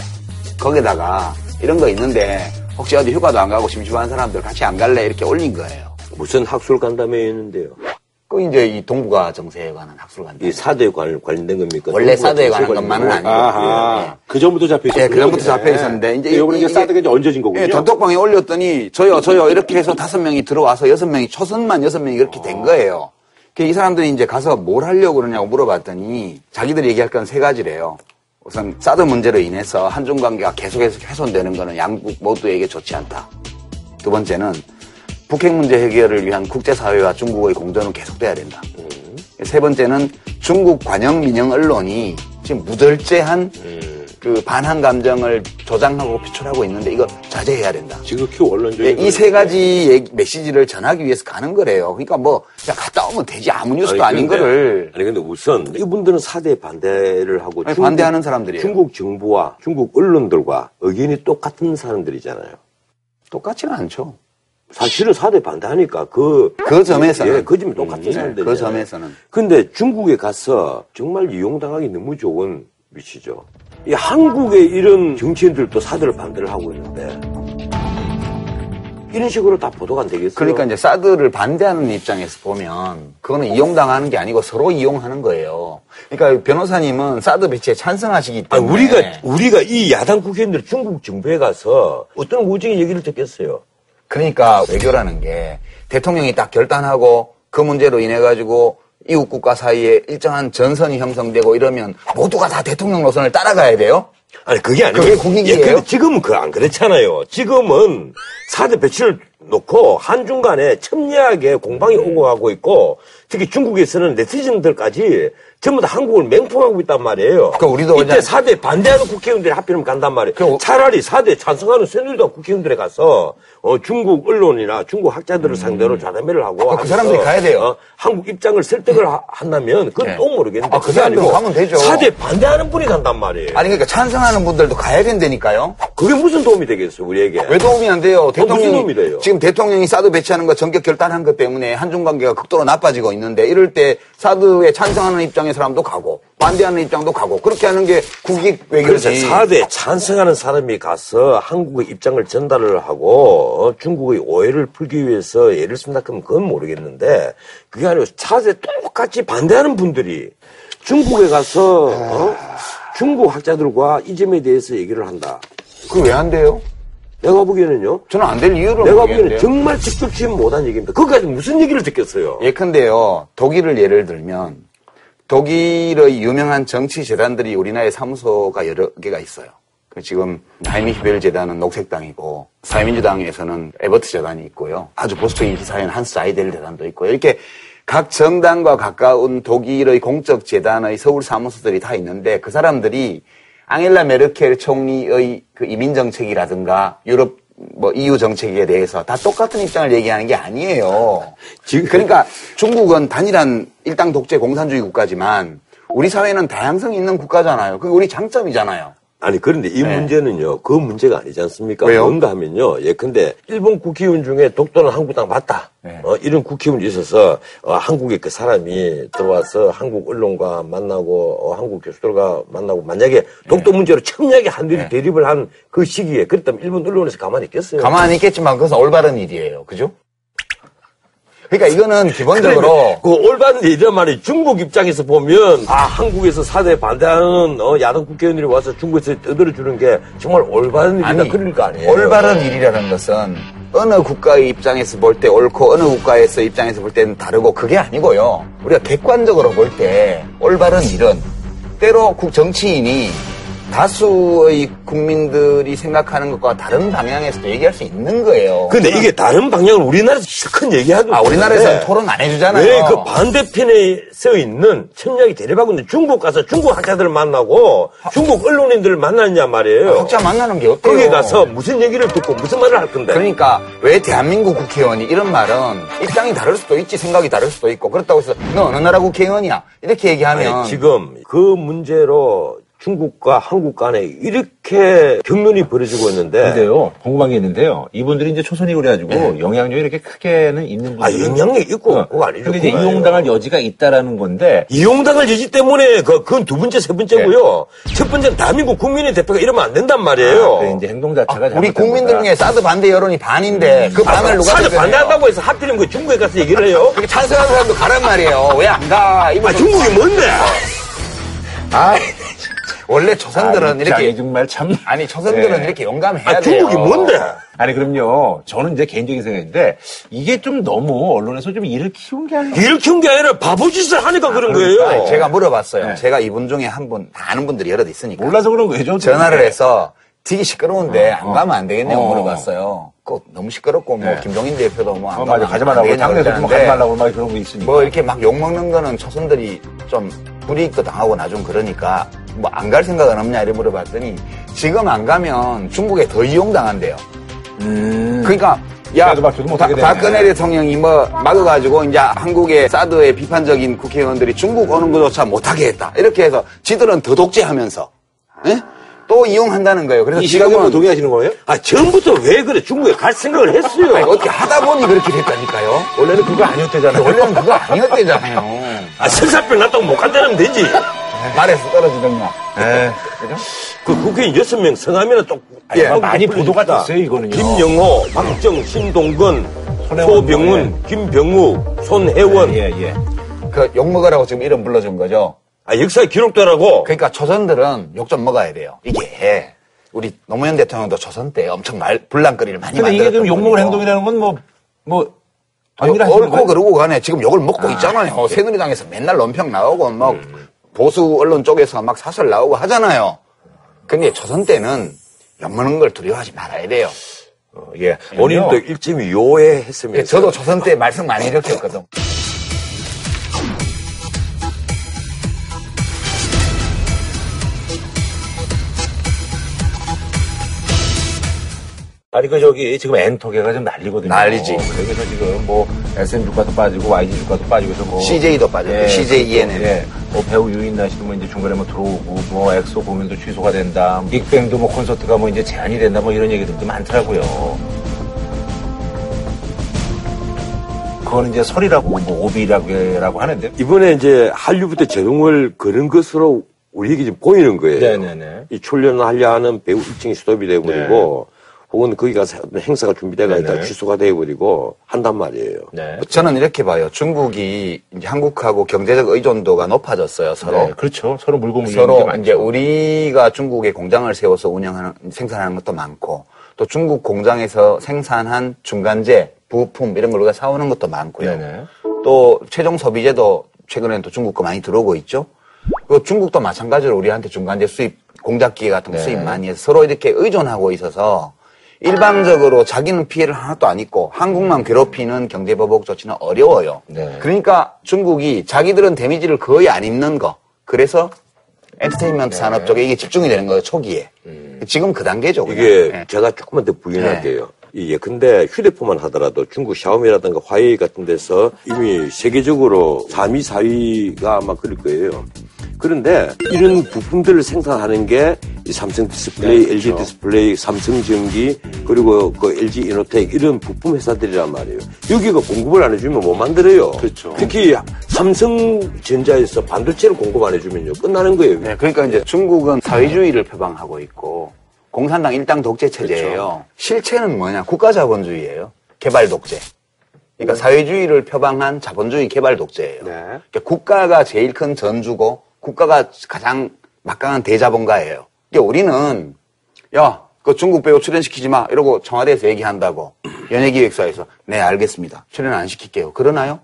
거기다가 이런 거 있는데 혹시 어디 휴가도 안 가고 심심한 사람들 같이 안 갈래 이렇게 올린 거예요. 무슨 학술 간담회였는데요? 그 이제 이 동북아 정세에 관한 학술 간담회. 이 사대에 관, 관련된 겁니까? 원래 사드에 관한 것만은 아니고. 거? 아하. 그 전부터 잡혀 있었군요. 예, 그 전부터 잡혀 있었는데 이제 이번에 이제 이게- 사드가 이제 얹어진 거군요. 예, 단톡방에 올렸더니 저요 저요 이렇게 해서 다섯 명이 들어와서 여섯 명이 초선만 여섯 명이 이렇게 된 거예요. 그 이 사람들이 이제 가서 뭘 하려고 그러냐고 물어봤더니 자기들이 얘기할 건 세 가지래요. 우선 사드 문제로 인해서 한중 관계가 계속해서 훼손되는 거는 양국 모두에게 좋지 않다. 두 번째는 북핵 문제 해결을 위한 국제사회와 중국의 공존은 계속돼야 된다. 세 번째는 중국 관영 민영 언론이 지금 무절제한 그 반한 감정을 조장하고 표출하고 있는데 이거 자제해야 된다. 지극히 원론적인. 이세 가지 얘기- 메시지를 전하기 위해서 가는 거래요. 그러니까 뭐 그냥 갔다 오면 되지 아무 뉴스도 아닌 근데- 거를 아니 근데 우선 이분들은 사대 반대를 하고 아니, 반대하는 사람들이에요. 중국 정부와 중국 언론들과 의견이 똑같은 사람들이잖아요. 똑같지는 않죠. 사실은 사대 반대하니까 그 그 점에서는 예, 그 점이 똑같은 음, 사람들이 그 점에서는 근데 중국에 가서 정말 이용당하기 너무 좋은 위치죠. 이 한국의 이런 정치인들도 사대를 반대를 하고 있는데 이런 식으로 다 보도가 안 되겠어요? 그러니까 이제 사드를 반대하는 입장에서 보면 그거는 이용당하는 게 아니고 서로 이용하는 거예요. 그러니까 변호사님은 사드 배치에 찬성하시기 아니, 때문에 우리가 우리가 이 야당 국회의원들 중국 정부에 가서 어떤 우정의 얘기를 듣겠어요? 그러니까 외교라는 게 대통령이 딱 결단하고 그 문제로 인해 가지고 이웃 국가 사이에 일정한 전선이 형성되고 이러면 모두가 다 대통령 노선을 따라가야 돼요. 아니 그게 아니고 그게 국익이에요? 예, 근데 지금은 그 안 그렇잖아요. 지금은 사드 배치를 놓고 한중 간에 첨예하게 공방이 오고 가고 있고 특히 중국에서는 네티즌들까지 전부 다 한국을 맹폭하고 있단 말이에요. 그러니까 우리도 이때 그냥- 4대 반대하는 국회의원들이 하필이면 간단 말이에요. 그- 차라리 4대 찬성하는 새누리당 국회의원들에 가서 어, 중국 언론이나 중국 학자들을 상대로 좌담회를 하고 아, 그 사람들이 가야 돼요. 어, 한국 입장을 설득을 하- 한다면 그건 네. 또 모르겠는데 아, 그 사람들은 가면 되죠. 4대 반대하는 분이 간단 말이에요. 아니 그러니까 찬성하는 분들도 가야 된다니까요. 그게 무슨 도움이 되겠어요, 우리에게? 왜 도움이 안 돼요? 도움이 대통령이 돼요? 지금 대통령이 사드 배치하는 거 전격 결단한 것 때문에 한중 관계가 극도로 나빠지고 있는데 이럴 때 사드에 찬성하는 입장 의 사람도 가고 반대하는 입장도 가고 그렇게 하는 게 국익 그래서 외교지. 4대 찬성하는 사람이 가서 한국의 입장을 전달을 하고 어, 중국의 오해를 풀기 위해서 예를 쓴다 그러면 그건 모르겠는데 그게 아니고 4대 똑같이 반대하는 분들이 중국에 가서 어? 중국 학자들과 이 점에 대해서 얘기를 한다. 그거 왜안 돼요? 내가 보기에는요. 저는 안 될 이유를 내가 모르겠는데요. 보기에는 정말 직접 취임 못한 얘기입니다. 거기까지 무슨 얘기를 듣겠어요. 예컨대요, 독일을 예를 들면, 독일의 유명한 정치 재단들이 우리나라에 사무소가 여러 개가 있어요. 그 지금 하이미히벨 재단은 녹색당이고, 사회민주당에서는 에버트 재단이 있고요. 아주 보수적인 기사에는 한스 아이델 재단도 있고, 이렇게 각 정당과 가까운 독일의 공적 재단의 서울 사무소들이 다 있는데, 그 사람들이 앙헬라 메르켈 총리의 그 이민 정책이라든가 유럽 뭐 EU 정책에 대해서 다 똑같은 입장을 얘기하는 게 아니에요. 지금- 그러니까 중국은 단일한 일당 독재 공산주의 국가지만 우리 사회는 다양성이 있는 국가잖아요. 그게 우리 장점이잖아요. 아니 그런데 이 네. 문제는요 그 문제가 아니지 않습니까? 왜요? 뭔가 하면요 예컨대 일본 국회의원 중에 독도는 한국당 맞다 네. 어, 이런 국회의원이 있어서 어, 한국에 그 사람이 들어와서 한국 언론과 만나고 어, 한국 교수들과 만나고 만약에 독도 문제로 첨예하게 한들이 네. 대립을 한 그 시기에 그랬다면 일본 언론에서 가만히 있겠어요? 가만히 있겠지만 그것은 올바른 일이에요. 그죠? 그러니까 이거는 기본적으로 그 올바른 일이란 말이 중국 입장에서 보면 아 한국에서 사대 반대하는 어, 야당 국회의원들이 와서 중국에서 떠들어주는 게 정말 올바른 일이다 아니, 그럴 거 아니에요? 올바른 일이라는 것은 어느 국가의 입장에서 볼 때 옳고 어느 국가에서 입장에서 볼 때는 다르고 그게 아니고요. 우리가 객관적으로 볼 때 올바른 일은 때로 국 정치인이 다수의 국민들이 생각하는 것과 다른 방향에서도 얘기할 수 있는 거예요. 근데 이게 다른 방향을 우리나라에서 실컷 얘기하도 아, 우리나라에서는 토론 안 해주잖아요. 왜 그 반대편에 서 있는 천략이 대립하고 있는 중국 가서 중국 학자들을 만나고 중국 언론인들을 만나느냐 말이에요. 학자 만나는 게 어때요? 거기 가서 무슨 얘기를 듣고 무슨 말을 할 건데. 그러니까 왜 대한민국 국회의원이 이런 말은 입장이 다를 수도 있지 생각이 다를 수도 있고 그렇다고 해서 너 어느 나라 국회의원이야 이렇게 얘기하면 아니, 지금 그 문제로 중국과 한국 간에 이렇게 경론이 벌어지고 있는데 근데요, 궁금한 게 있는데요. 이분들이 이제 초선이고 그래가지고 영향력이 이렇게 크게는 있는 아, 분들은 영향력이 있고 어. 없고가 아니죠. 근데 이제 그거예요. 이용당할 여지가 있다라는 건데 이용당할 여지 때문에 그, 그건 두 번째, 세 번째고요. 첫 번째는 대한민국 국민의 대표가 이러면 안 된단 말이에요. 그 이제 행동 자체가 우리 잘못된 국민들. 중에 사드 반대 여론이 반인데 그 반을 누가 사실 대변해요? 반대한다고 해서 하필이면 그 중국에 가서 얘기를 해요? 그렇게 찬성하는 사람도 가란 말이에요. 왜 안 가? 아, 중국이 뭔데? 아, 원래 초선들은 아, 이렇게 정말 참 아니 초선들은 네. 이렇게 용감해야 아, 돼요. 중국이 뭔데? 아니 그럼요. 저는 이제 개인적인 생각인데 이게 좀 너무 언론에서 좀 일을 키운 게 아닌가. 일을 키운 게 아니라 바보짓을 하니까 그런 거예요. 아니, 제가 물어봤어요. 네. 제가 이분 중에 한 분, 다 아는 분들이 여럿 있으니까. 몰라서 그런 거예요. 저도. 전화를 네. 해서 되게 시끄러운데 안 가면 안 되겠냐고 어. 물어봤어요. 그 너무 시끄럽고 뭐 네. 김종인 대표도 뭐안 어, 맞아. 가지 안 말라고. 당내에서 뭐 가지 말라고 막 그런 거 있으니까. 뭐 이렇게 막 욕 먹는 거는 초선들이 좀 불이익도 당하고 나중 그러니까 뭐 안 갈 생각은 없냐 이래 물어봤더니 지금 안 가면 중국에 더 이용당한대요. 그러니까 야 바-. 박근혜 대통령이 뭐 막아가지고 이제 한국의 사드에 비판적인 국회의원들이 중국 오는 것조차 못하게 했다 이렇게 해서 지들은 더 독재하면서 예? 또 이용한다는 거예요. 그래서 뭐 지금은 동의하시는 거예요? 아, 처음부터 왜 그래? 중국에 갈 생각을 했어요. 아니, 어떻게 하다 보니 그렇게 됐다니까요. 원래는 그거 아니었대잖아요. 원래는 그거 아니었대잖아요. 아, 설사병 났다고 못 간다면 되지. 말에서 떨어지던가. 네. 그 국회의원 여섯 명 성함이나 똑, 예, 많이 보도가 불러줍시다. 됐어요, 이거는요. 김영호, 박정, 신동근, 소병훈, 뭐, 김병욱, 손혜원. 예, 예. 그 욕먹으라고 지금 이름 불러준 거죠. 아, 역사에 기록되라고. 그러니까 초선들은 욕 좀 먹어야 돼요. 이게 우리 노무현 대통령도 초선 때 엄청 말 불랑거리를 많이 근데 만들었던 이게 좀 욕먹을. 행동이라는 건 뭐, 뭐, 하시는 옳고? 그러고 간에 지금 욕을 먹고 있잖아요. 새누리당에서 맨날 논평 나오고 막 음. 보수 언론 쪽에서 막 사설 나오고 하잖아요. 근데 초선 때는 욕 먹는 걸 두려워하지 말아야 돼요. 어, 예. 본인도 일점이 요해했으면서. 예, 저도 초선 때 말씀 많이 이렇게 했거든. 아니 그 저기 지금 엔터계가 좀 난리거든요. 난리지. 그래서 지금 뭐 SM 주가도 빠지고 YG 주가도 빠지고 해서 뭐 CJ도 빠졌고, CJ ENM. 예. 뭐 배우 유인나 씨도 뭐 이제 중간에 뭐 들어오고 뭐 엑소 공연도 취소가 된다. 빅뱅도 뭐 콘서트가 뭐 이제 제한이 된다. 뭐 이런 얘기들도 많더라고요. 그거는 이제 설이라고 뭐 오비라고 하는데. 이번에 이제 한류부터 제동을 거는 것으로 우리에게 지금 보이는 거예요. 네네네. 이 출연하려 하는 배우 일정이 스톱이 되어버리고 혹은 거기 가서 어떤 행사가 준비돼가 있다. 취소가 되어버리고 한단 말이에요. 네. 저는 이렇게 봐요. 중국이 이제 한국하고 경제적 의존도가 높아졌어요, 서로. 네, 그렇죠. 서로 물고 서로 많죠. 이제 우리가 중국에 공장을 세워서 운영하는 생산하는 것도 많고 또 중국 공장에서 생산한 중간재 부품 이런 걸 우리가 사오는 것도 많고요. 네네. 또 최종 소비재도 최근에는 또 중국 거 많이 들어오고 있죠. 그리고 중국도 마찬가지로 우리한테 중간재 수입 공작기계 같은 거 네. 수입 많이 해서 서로 이렇게 의존하고 있어서 일방적으로 자기는 피해를 하나도 안 입고 한국만 괴롭히는 경제보복 조치는 어려워요. 네. 그러니까 중국이 자기들은 데미지를 거의 안 입는 거. 그래서 엔터테인먼트 산업 쪽에 이게 집중이 되는 거예요, 초기에. 지금 그 단계죠. 그냥. 이게 예. 제가 조금만 더 부연할게요. 이게 근데 휴대폰만 하더라도 중국 샤오미라든가 화웨이 같은 데서 이미 세계적으로 3위, 4위가 아마 그럴 거예요. 그런데 이런 부품들을 생산하는 게 이 삼성 디스플레이, LG 디스플레이, 삼성 전기 그리고 그 LG 이노텍 이런 부품 회사들이란 말이에요. 여기가 공급을 안 해주면 못 만들어요. 그렇죠. 특히 삼성전자에서 반도체를 공급 안 해주면요 끝나는 거예요. 네, 그러니까 이제 중국은 사회주의를 표방하고 있고 공산당 일당 독재 체제예요. 실체는 뭐냐? 국가 자본주의예요. 개발 독재. 그러니까 사회주의를 표방한 자본주의 개발 독재예요. 네. 그러니까 국가가 제일 큰 전주고 국가가 가장 막강한 대자본가예요. 그러니까 우리는 야, 그 중국 배우 출연시키지 마 이러고 청와대에서 얘기한다고 연예기획사에서 네 알겠습니다. 출연 안 시킬게요. 그러나요?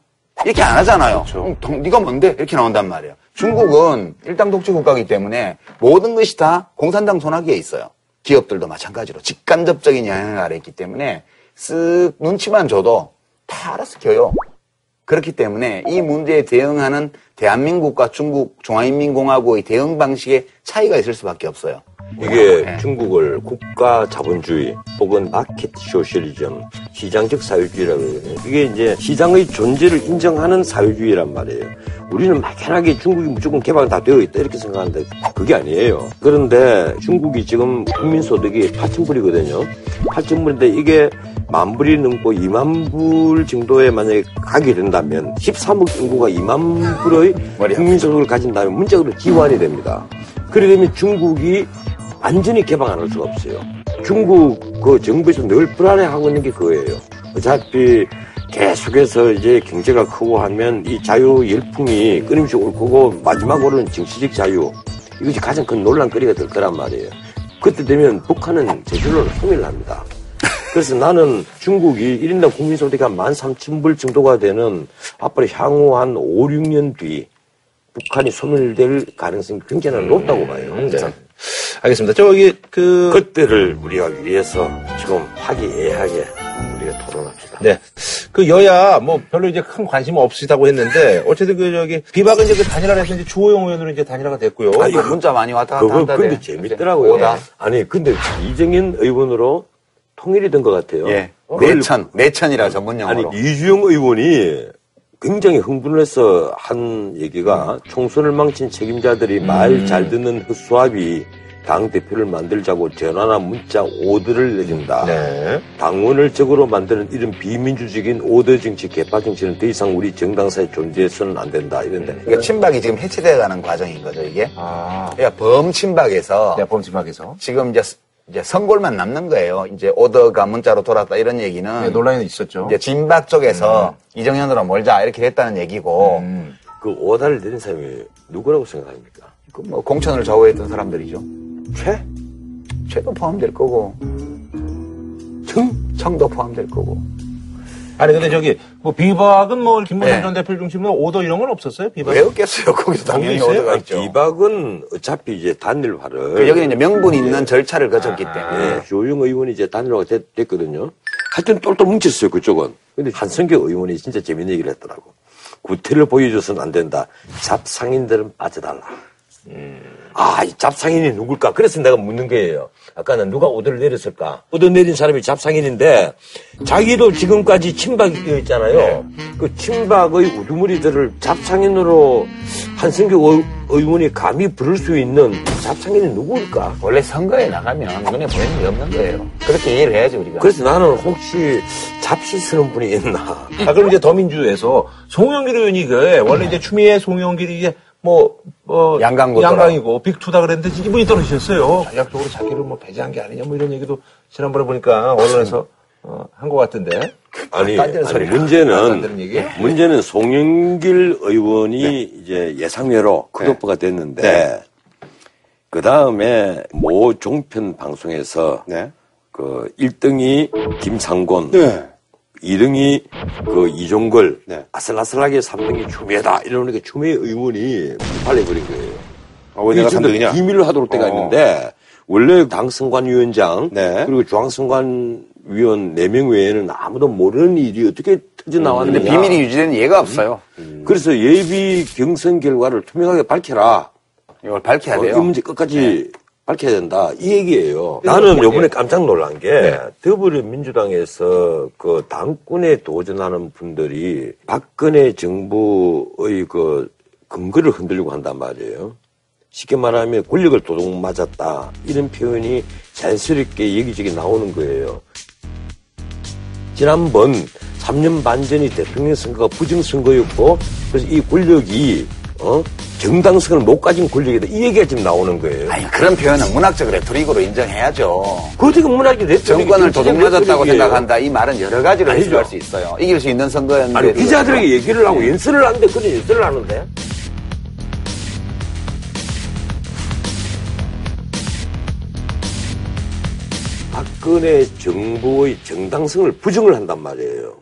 이렇게 안 하잖아요. 음, 동- 네가 뭔데? 이렇게 나온단 말이에요. 중국은 일당 독재 국가이기 때문에 모든 것이 다 공산당 손아귀에 있어요. 기업들도 마찬가지로 직간접적인 영향을 아래 있기 때문에 쓱 눈치만 줘도 다 알아서 켜요. 그렇기 때문에 이 문제에 대응하는 대한민국과 중국 중화인민공화국의 대응 방식에 차이가 있을 수밖에 없어요. 이게 네. 중국을 국가 자본주의 혹은 마켓 소셜리즘, 시장적 사회주의라고 그러거든요. 이게 이제 시장의 존재를 인정하는 사회주의란 말이에요. 우리는 막연하게 중국이 무조건 개발 다 되어 있다 이렇게 생각하는데 그게 아니에요. 그런데 중국이 지금 국민소득이 8천 불이거든요. 8천 불인데 이게 만 불이 넘고 2만 불 정도에 만약에 가게 된다면 13억 인구가 2만 불의 국민소득을 가진다면 문제가 기환이 됩니다. 그래 되면 중국이 완전히 개방 안 할 수가 없어요. 중국 그 정부에서 늘 불안해하고 있는 게 그거예요. 어차피 계속해서 이제 경제가 크고 하면 이 자유 열풍이 끊임없이 올 거고 마지막으로는 정치적 자유 이것이 가장 큰 논란거리가 될 거란 말이에요. 그때 되면 북한은 저절로 통일을 합니다. 그래서 나는 중국이 1인당 국민소득이 한 13,000불 정도가 되는 앞으로 향후 한 5, 6년 뒤 북한이 소멸될 가능성이 굉장히 높다고 봐요. 네. 알겠습니다. 저기 그 그때를 우리가 위해서 지금 화기애애하게 우리가 토론합시다. 네. 그 여야 뭐 별로 이제 큰 관심 없으시다고 했는데 어쨌든 그 저기 비박은 이제 그 단일화를 해서 이제 주호영 의원으로 이제 단일화가 됐고요. 아, 이거 문자 많이 왔다 갔다 그거 한다네. 근데 재밌더라고요. 오다. 아니 근데 이정인 의원으로 통일이 된 것 같아요. 예. 그걸- 내천, 내천이라 전문 아니 용어로. 이주영 의원이 굉장히 흥분을 해서 한 얘기가 총선을 망친 책임자들이 말잘 듣는 흑수합이 당 대표를 만들자고 전화나 문자 오더를 내준다. 네. 당원을 적으로 만드는 이런 비민주적인 오더 정치, 개파 정치는 더 이상 우리 정당사에 존재해서는 안 된다. 이런데 그러니까 친박이 지금 해체돼가는 과정인 거죠, 이게. 아. 그러니까 범친박에서 네, 범침박에서 지금 이제, 이제 선골만 남는 거예요. 이제 오더가 문자로 돌았다 이런 얘기는 네, 논란이 있었죠. 이제 진박 쪽에서 이정현으로 몰자 이렇게 됐다는 얘기고 음. 그 오다를 내린 사람이 누구라고 생각합니까? 그 뭐 공천을 좌우했던 사람들이죠. 최? 최도 포함될 거고 청? 청도 포함될 거고. 아니 근데 저기 뭐 비박은 뭐 김문수 네. 전 대표 중심으로 오더 이런 건 없었어요? 비박? 왜 없겠어요? 거기서 당연히 있어요? 오더가 아니, 있죠. 비박은 어차피 이제 단일화를 그 여기는 이제 명분 있는 절차를 거쳤기 때문에 예, 조영 의원이 이제 단일화가 됐, 됐거든요. 하여튼 똘똘 뭉쳤어요, 그쪽은. 근데 한성격 의원이 진짜 재밌는 얘기를 했더라고. 구태를 보여줘서는 안 된다. 잡상인들은 빠져달라. 아, 이 잡상인이 누굴까? 그래서 내가 묻는 거예요. 아까는 누가 오더를 내렸을까? 오더 내린 사람이 잡상인인데 자기도 지금까지 침박이 되어 있잖아요. 그 침박의 우두머리들을 잡상인으로 한승규 의- 의원이 감히 부를 수 있는 잡상인이 누구일까? 원래 선거에 나가면 눈에 보이는 게 없는 거예요. 그렇게 이해를 해야지 우리가. 그래서 나는 혹시 잡시스러운 분이 있나? 아, 그럼 이제 더민주에서 송영길 의원이 그 원래 이제 추미애 송영길이 이게 뭐, 어, 양강구더라. 양강이고 빅투다 그랬는데 이분이 떨어지셨어요. 전략적으로 자기를 뭐 배제한 게 아니냐 뭐 이런 얘기도 지난번에 보니까 언론에서 어, 한 것 같은데. 아니, 아니 문제는? 문제는 송영길 의원이 이제 예상외로 컷오프가 됐는데 그 다음에 모 종편 방송에서 네. 그 1등이 김상곤, 네. 2등이 그 이종걸, 네. 아슬아슬하게 3등이 추미애다 이러니까 추미애 의원이 발려버린 거예요. 아, 왜 내가 이게 진짜 3등이냐? 비밀로 하도록 때가 어. 있는데 원래 당선관 위원장 네. 그리고 중앙선관 위원 4명 외에는 아무도 모르는 일이 어떻게 터져 나왔느냐. 근데 비밀이 유지되는 예가 없어요. 그래서 예비 경선 결과를 투명하게 밝혀라. 이걸 밝혀야 어, 이 돼요. 문제 끝까지 밝혀야 된다. 이 얘기예요. 나는 요번에 깜짝 놀란 게 더불어민주당에서 그 당권에 도전하는 분들이 박근혜 정부의 그 근거를 흔들려고 한단 말이에요. 쉽게 말하면 권력을 도둑 맞았다. 이런 표현이 자연스럽게 여기저기 나오는 거예요. 지난번 3년 반 전이 대통령 선거가 부정선거였고, 그래서 이 권력이, 어? 정당성을 못 가진 권력이다. 이 얘기가 지금 나오는 거예요. 아니 그런 표현은 문학적 레토릭으로 인정해야죠. 그 어떻게 문학이 레토릭이 정권을 도둑맞았다고. 생각한다. 이 말은 여러 가지로. 해석할 수 있어요. 이길 수 있는 선거였는데. 아니, 기자들에게 얘기를 하고 연설을 하는데, 그런 연설을 하는데? 박근혜 정부의 정당성을 부정을 한단 말이에요.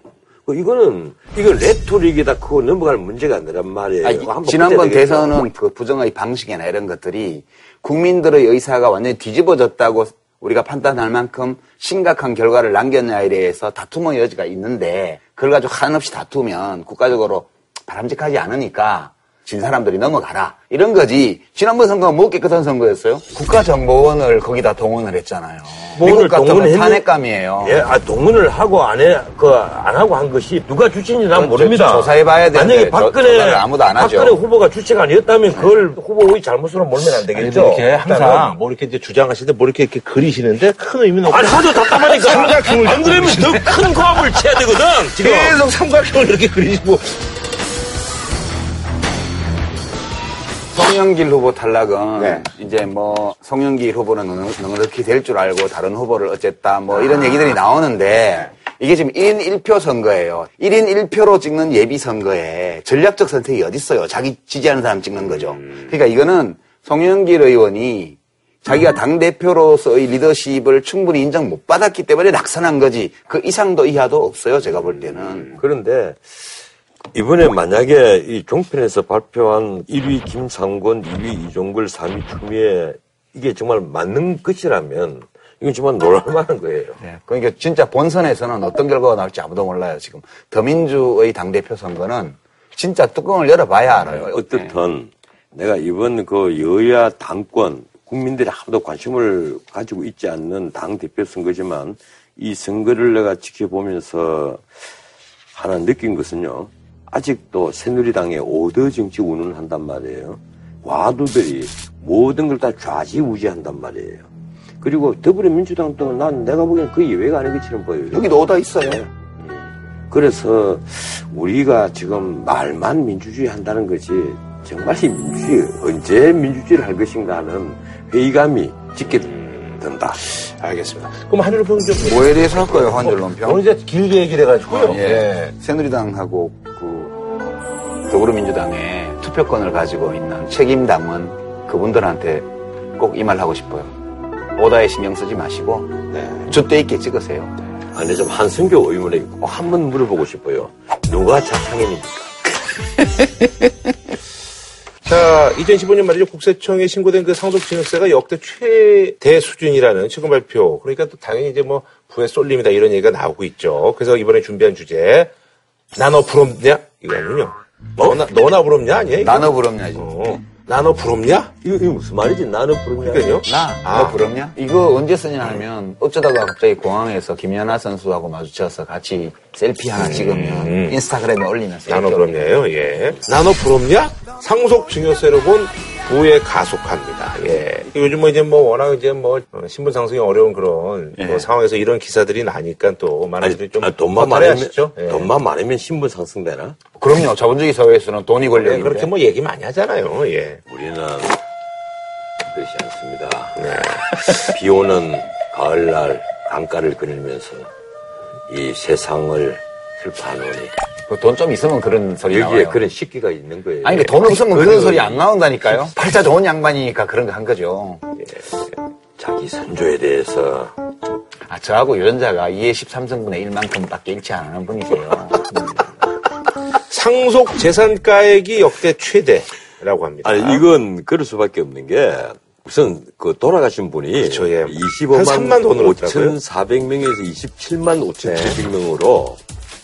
그 이거는, 이건 레토릭이다 크고 넘어갈 문제가 아니란 말이에요. 아니, 지난번. 대선은 그 부정의 방식이나 이런 것들이 국민들의 의사가 완전히 뒤집어졌다고 우리가 판단할 만큼 심각한 결과를 남겼냐에 대해서 다툼의 여지가 있는데 그걸 가지고 한없이 다투면 국가적으로 바람직하지 않으니까 진 사람들이 넘어가라. 이런 거지. 지난번 선거가 뭐 깨끗한 선거였어요? 국가정보원을 거기다 동원을 했잖아요. 뭐 미국 동원했는- 탄핵감이에요. 예, 아, 동문을 하고 안 해, 그, 안 하고 한 것이 누가 주체인지 난 저- 모릅니다. 저- 조사해봐야 되는데 만약에 조- 박근혜, 조사를 아무도 안 하죠. 박근혜 후보가 주체가 아니었다면 그걸 후보의 잘못으로 몰면 안 아니, 되겠죠. 뭐 이렇게 항상 뭐 이렇게 이제 주장하실 때뭐 이렇게, 이렇게 그리시는데 큰 의미는 없고. 아니, 하도 답답하니까. 삼각형을 안 그러면 더 큰 과업을 쳐야 되거든, 지금. 계속 삼각형을 이렇게 그리시고. 송영길 후보 탈락은 네. 이제 뭐 송영길 후보는 넉- 넉넉히 될 줄 알고 다른 후보를 어쨌다 뭐 이런 얘기들이 나오는데 이게 지금 1인 1표 선거예요. 1인 1표로 찍는 예비 선거에 전략적 선택이 어디 있어요? 자기 지지하는 사람 찍는 거죠. 그러니까 이거는 송영길 의원이 자기가 당 대표로서의 리더십을 충분히 인정 못 받았기 때문에 낙선한 거지. 그 이상도 이하도 없어요. 제가 볼 때는. 그런데 이번에 만약에 이 종편에서 발표한 1위 김상곤, 2위 이종걸, 3위 추미애 이게 정말 맞는 것이라면 이건 정말 놀랄만한 거예요. 네, 그러니까 진짜 본선에서는 어떤 결과가 나올지 아무도 몰라요. 지금 더민주의 당 대표 선거는 진짜 뚜껑을 열어봐야 알아요. 어떻든 내가 이번 그 여야 당권 국민들이 아무도 관심을 가지고 있지 않는 당 대표 선거지만 이 선거를 내가 지켜보면서 하나 느낀 것은요. 아직도 새누리당의 오더 정치 운운한단 말이에요. 와두들이 모든 걸 다 좌지우지한단 말이에요. 그리고 더불어민주당도 난 내가 보기엔 그 예외가 아닌 것처럼 보여요. 여기도 오다 있어요. 그래서 우리가 지금 말만 민주주의 한다는 것이 정말 이 민주주의 언제 민주주의를 할 것인가 하는 회의감이 짙게 든다. 알겠습니다. 그럼 한율 평좀 뭐에 대해서 할 거예요, 환율 논평? 오늘 이제 길게 얘기를 해가지고요. 예. 새누리당하고 그 더불어민주당의 투표권을 가지고 있는 책임당은 그분들한테 꼭 이 말 하고 싶어요. 오다에 신경 쓰지 마시고 네. 줏대 있게 찍으세요. 아니, 좀 한승교 의원에게 꼭 한번 물어보고 싶어요. 누가 자상인입니까? 자, 2015년 말이죠. 국세청에 신고된 그 상속증여세가 역대 최대 수준이라는 최근 발표. 그러니까 또 당연히 이제 뭐 부의 쏠림이다 이런 얘기가 나오고 있죠. 그래서 이번에 준비한 주제. 나너 부럽냐? 이거는요. 너나, 너나 부럽냐? 아니에요? 이거? 나눠 부럽냐지. 어. 나너 부럽냐? 이거, 이거 무슨 말이지? 나는 부르냐? 그러니까요. 나? 아. 너 부럽냐? 이거 언제 쓰냐 하면 어쩌다가 갑자기 공항에서 김연아 선수하고 마주쳐서 같이 셀피 하나 찍으면 인스타그램에 올리면 셀피 나너 올리면 부럽냐요? 예. 나너 부럽냐? 상속 증여세로 본 부에 가속합니다. 예. 요즘 뭐 이제 뭐 워낙 이제 뭐 어, 신분 상승이 어려운 그런 예. 뭐 상황에서 이런 기사들이 나니까 또 많은 분들이 좀 아, 돈만 많으면. 예. 돈만 많으면 신분 상승되나? 그럼요. 자본주의 사회에서는 돈이 예, 권력인데 그렇게 뭐 얘기 많이 하잖아요. 예. 우리는 그렇지 않습니다. 네. 비 오는 가을날 강가를 그리면서 이 세상을 슬퍼하노니 그돈좀 있으면 그런 소리 여기에 나와요. 그런 식기가 있는 거예요. 아니, 돈 없으면 그런 그런 소리 안 나온다니까요. 팔자 좋은 양반이니까 그런 거 한 거죠. 자기 선조에 대해서 아, 저하고 유전자가 2의 13승분의 1만큼밖에 일치 안 하는 분이세요. 상속 재산가액이 역대 최대라고 합니다. 아니 이건 그럴 수밖에 없는 게 우선 그 돌아가신 분이 그렇죠, 예. 25만 한 3만 더 늘었더라고요. 5,400명에서 27만 5,700명으로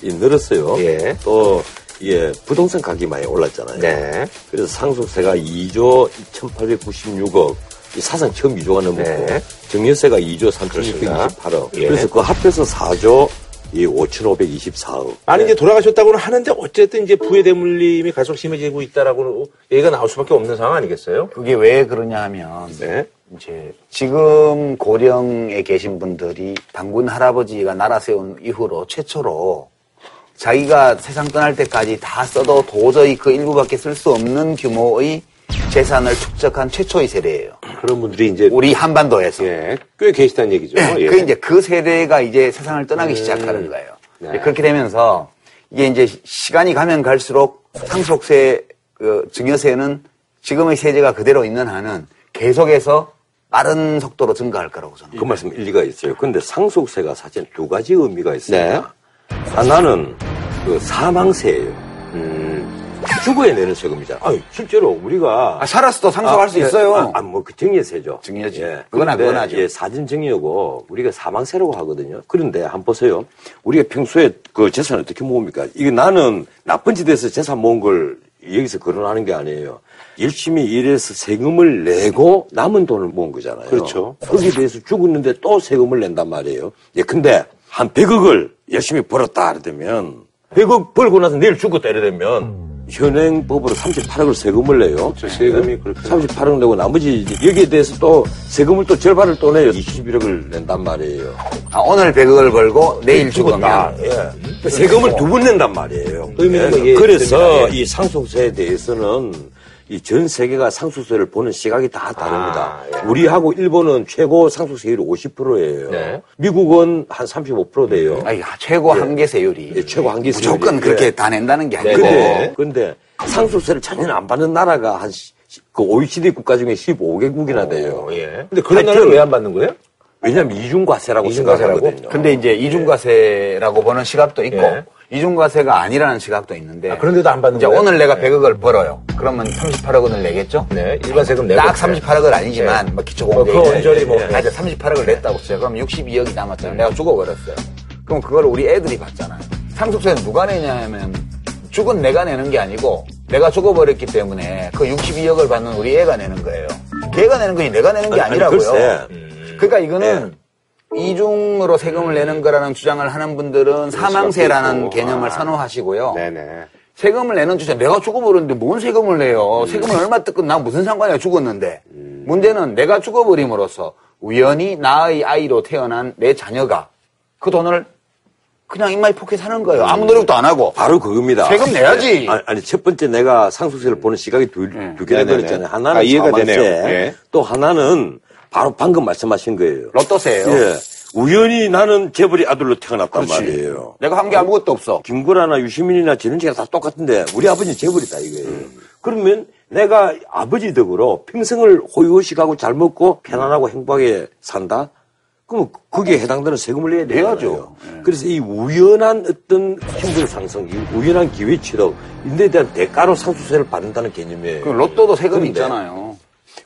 늘었어요. 예. 또 예, 부동산 가격이 많이 올랐잖아요. 네. 그래서 상속세가 2조 2,896억, 이 사상 처음 2조가 넘었고, 네. 증여세가 2조 그렇습니다. 3,628억. 예. 그래서 그 합해서 4조 이 5,524억. 아니 이제 돌아가셨다고는 하는데 어쨌든 이제 부의 대물림이 갈수록 심해지고 있다라고 얘기가 나올 수밖에 없는 상황 아니겠어요? 그게 왜 그러냐 하면 네. 이제 지금 고령에 계신 분들이 당군 할아버지가 나라 세운 이후로 최초로 자기가 세상 떠날 때까지 다 써도 도저히 그 일부밖에 쓸 수 없는 규모의 재산을 축적한 최초의 세대예요. 그런 분들이 이제 우리 한반도에서. 예, 꽤 계시다는 얘기죠. 예. 그 이제 그 세대가 이제 세상을 떠나기 시작하는 거예요. 네. 이제 그렇게 되면서 이게 이제 시간이 가면 갈수록 상속세, 그 증여세는 지금의 세제가 그대로 있는 한은 계속해서 빠른 속도로 증가할 거라고 저는. 그 말씀 일리가 있어요. 근데 상속세가 사실 두 가지 의미가 있습니다. 네. 하나는 그 사망세예요. 음, 죽어야 내는 세금이잖아. 아니, 실제로 우리가 아, 살았어도 상속할 수 예, 있어요. 아, 아, 뭐, 그 증여세죠. 증여지. 예. 그건 그건 하죠. 예, 사진 증여고, 우리가 사망세라고 하거든요. 그런데 한번 보세요. 우리가 평소에 그 재산 어떻게 모읍니까? 이게 나는 나쁜 짓에서 재산 모은 걸 여기서 거론하는 게 아니에요. 열심히 일해서 세금을 내고 남은 돈을 모은 거잖아요. 그렇죠. 거기에 대해서 죽었는데 또 세금을 낸단 말이에요. 예, 근데 한 100억을 열심히 벌었다 이러면 100억 벌고 나서 내일 죽었다 이러면 현행법으로 38억을 세금을 내요. 저 세금이 그렇게 38억 내고 나머지 여기에 대해서 또 세금을 또 절반을 또 내요. 21억을 낸단 말이에요. 아, 오늘 100억을 벌고 내일 죽으면 예. 세금을 두 번 낸단 말이에요. 뭐 예. 그래서 예. 이 상속세에 대해서는 이 전 세계가 상속세를 보는 시각이 다 다릅니다. 아, 예. 우리하고 일본은 최고 상속세율이 50%예요. 네. 미국은 한 35% 돼요. 아니, 최고 한계세율이 예, 최고 한계세율이. 무조건 그렇게 예. 다 낸다는 게 아니고 근데, 근데 상속세를 전혀 안 받는 나라가 한 시- 그 OECD 국가 중에 15개국이나 돼요. 어, 예. 근데 그런 날은 왜안 받는 거예요? 왜냐하면 이중과세라고 이중과세라고? 생각하거든요. 근데 이제 이중과세라고 보는 시각도 있고 예. 이중과세가 아니라는 시각도 있는데 아, 그런데도 안 받는 이제 거예요? 오늘 내가 100억을 벌어요. 그러면 38억 원을 내겠죠? 네, 일반 세금 내고. 딱 38억은 아니지만 예. 뭐 기초 뭐, 그 언저리 뭐. 하여튼 38억을 냈다고 쳐요. 그럼 62억이 남았잖아요. 내가 죽어버렸어요. 그럼 그걸 우리 애들이 받잖아요. 상속세는 누가 내냐면 죽은 내가 내는 게 아니고 내가 죽어버렸기 때문에 그 62억을 받는 우리 애가 내는 거예요. 걔가 내는 거지 내가 내는 게 아니, 아니라고요. 글쎄. 그러니까 이거는 이중으로 세금을 내는 거라는 주장을 하는 분들은 사망세라는. 개념을 아. 선호하시고요. 네네. 세금을 내는 주장 내가 죽어버렸는데 뭔 세금을 내요? 세금을 얼마 뜯건 나 무슨 상관이야 죽었는데. 문제는 내가 죽어버림으로써 우연히 나의 아이로 태어난 내 자녀가 그 돈을 그냥 in my pocket 하는 거예요. 아무 노력도 안 하고. 바로 그겁니다. 세금 내야지. 아니, 아니, 첫 번째 내가 상속세를 보는 시각이 두, 두 네네네. 그랬잖아요. 하나는 아, 이해가 사망세, 되네요. 예. 또 하나는 바로 방금 말씀하신 거예요. 로또세예요. 예. 우연히 나는 재벌이 아들로 태어났단 말이에요. 내가 한 게 아무것도 없어. 김구라나 유시민이나 지른지가 다 똑같은데 우리 아버지는 재벌이다 이거예요. 음. 그러면 내가 아버지 덕으로 평생을 호의호식하고 잘 먹고 편안하고 행복하게 산다? 그럼 거기에 해당되는 세금을 내야 내야죠. 되죠. 그래서 이 우연한 어떤 신분 상승, 이 우연한 기회 취득, 인데 대한 대가로 상속세를 받는다는 개념이에요. 그 로또도 세금이 그런데 있잖아요.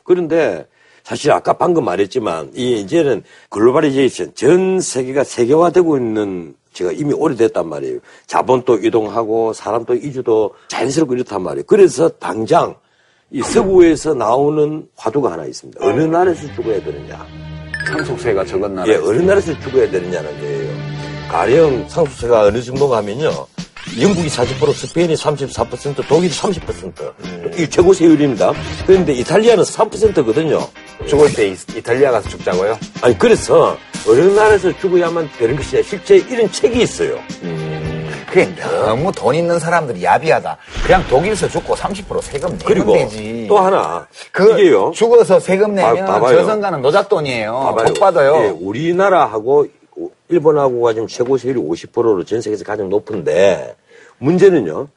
그런데 사실 아까 방금 말했지만 이 이제는 globalization 전 세계가 세계화되고 있는 제가 이미 오래됐단 말이에요. 자본도 이동하고 사람도 이주도 자연스럽고 이렇단 말이에요. 그래서 당장 이 서구에서 나오는 화두가 하나 있습니다. 어느 나라에서 죽어야 되느냐? 상속세가 적은 나라. 예, 어느 나라에서 죽어야 되느냐는 거예요. 가령 상속세가 어느 정도 가면요. 영국이 40%, 스페인이 34%, 독일이 30%. 이 최고 세율입니다. 그런데 이탈리아는 3%거든요. 죽을 때 이- 이탈리아 가서 죽자고요? 아니, 그래서 어느 나라에서 죽어야만 되는 것이 아니라 실제 이런 책이 있어요. 그게 너무 돈 있는 사람들이 야비하다. 그냥 독일에서 죽고 30% 세금 내면 그리고 되지. 또 하나. 그 이게요. 죽어서 세금 내면 봐- 봐봐요. 저성가는 노잣돈이에요. 복 받아요. 예, 우리나라하고 일본하고가 지금 최고 세율이 50%로 전 세계에서 가장 높은데 문제는요.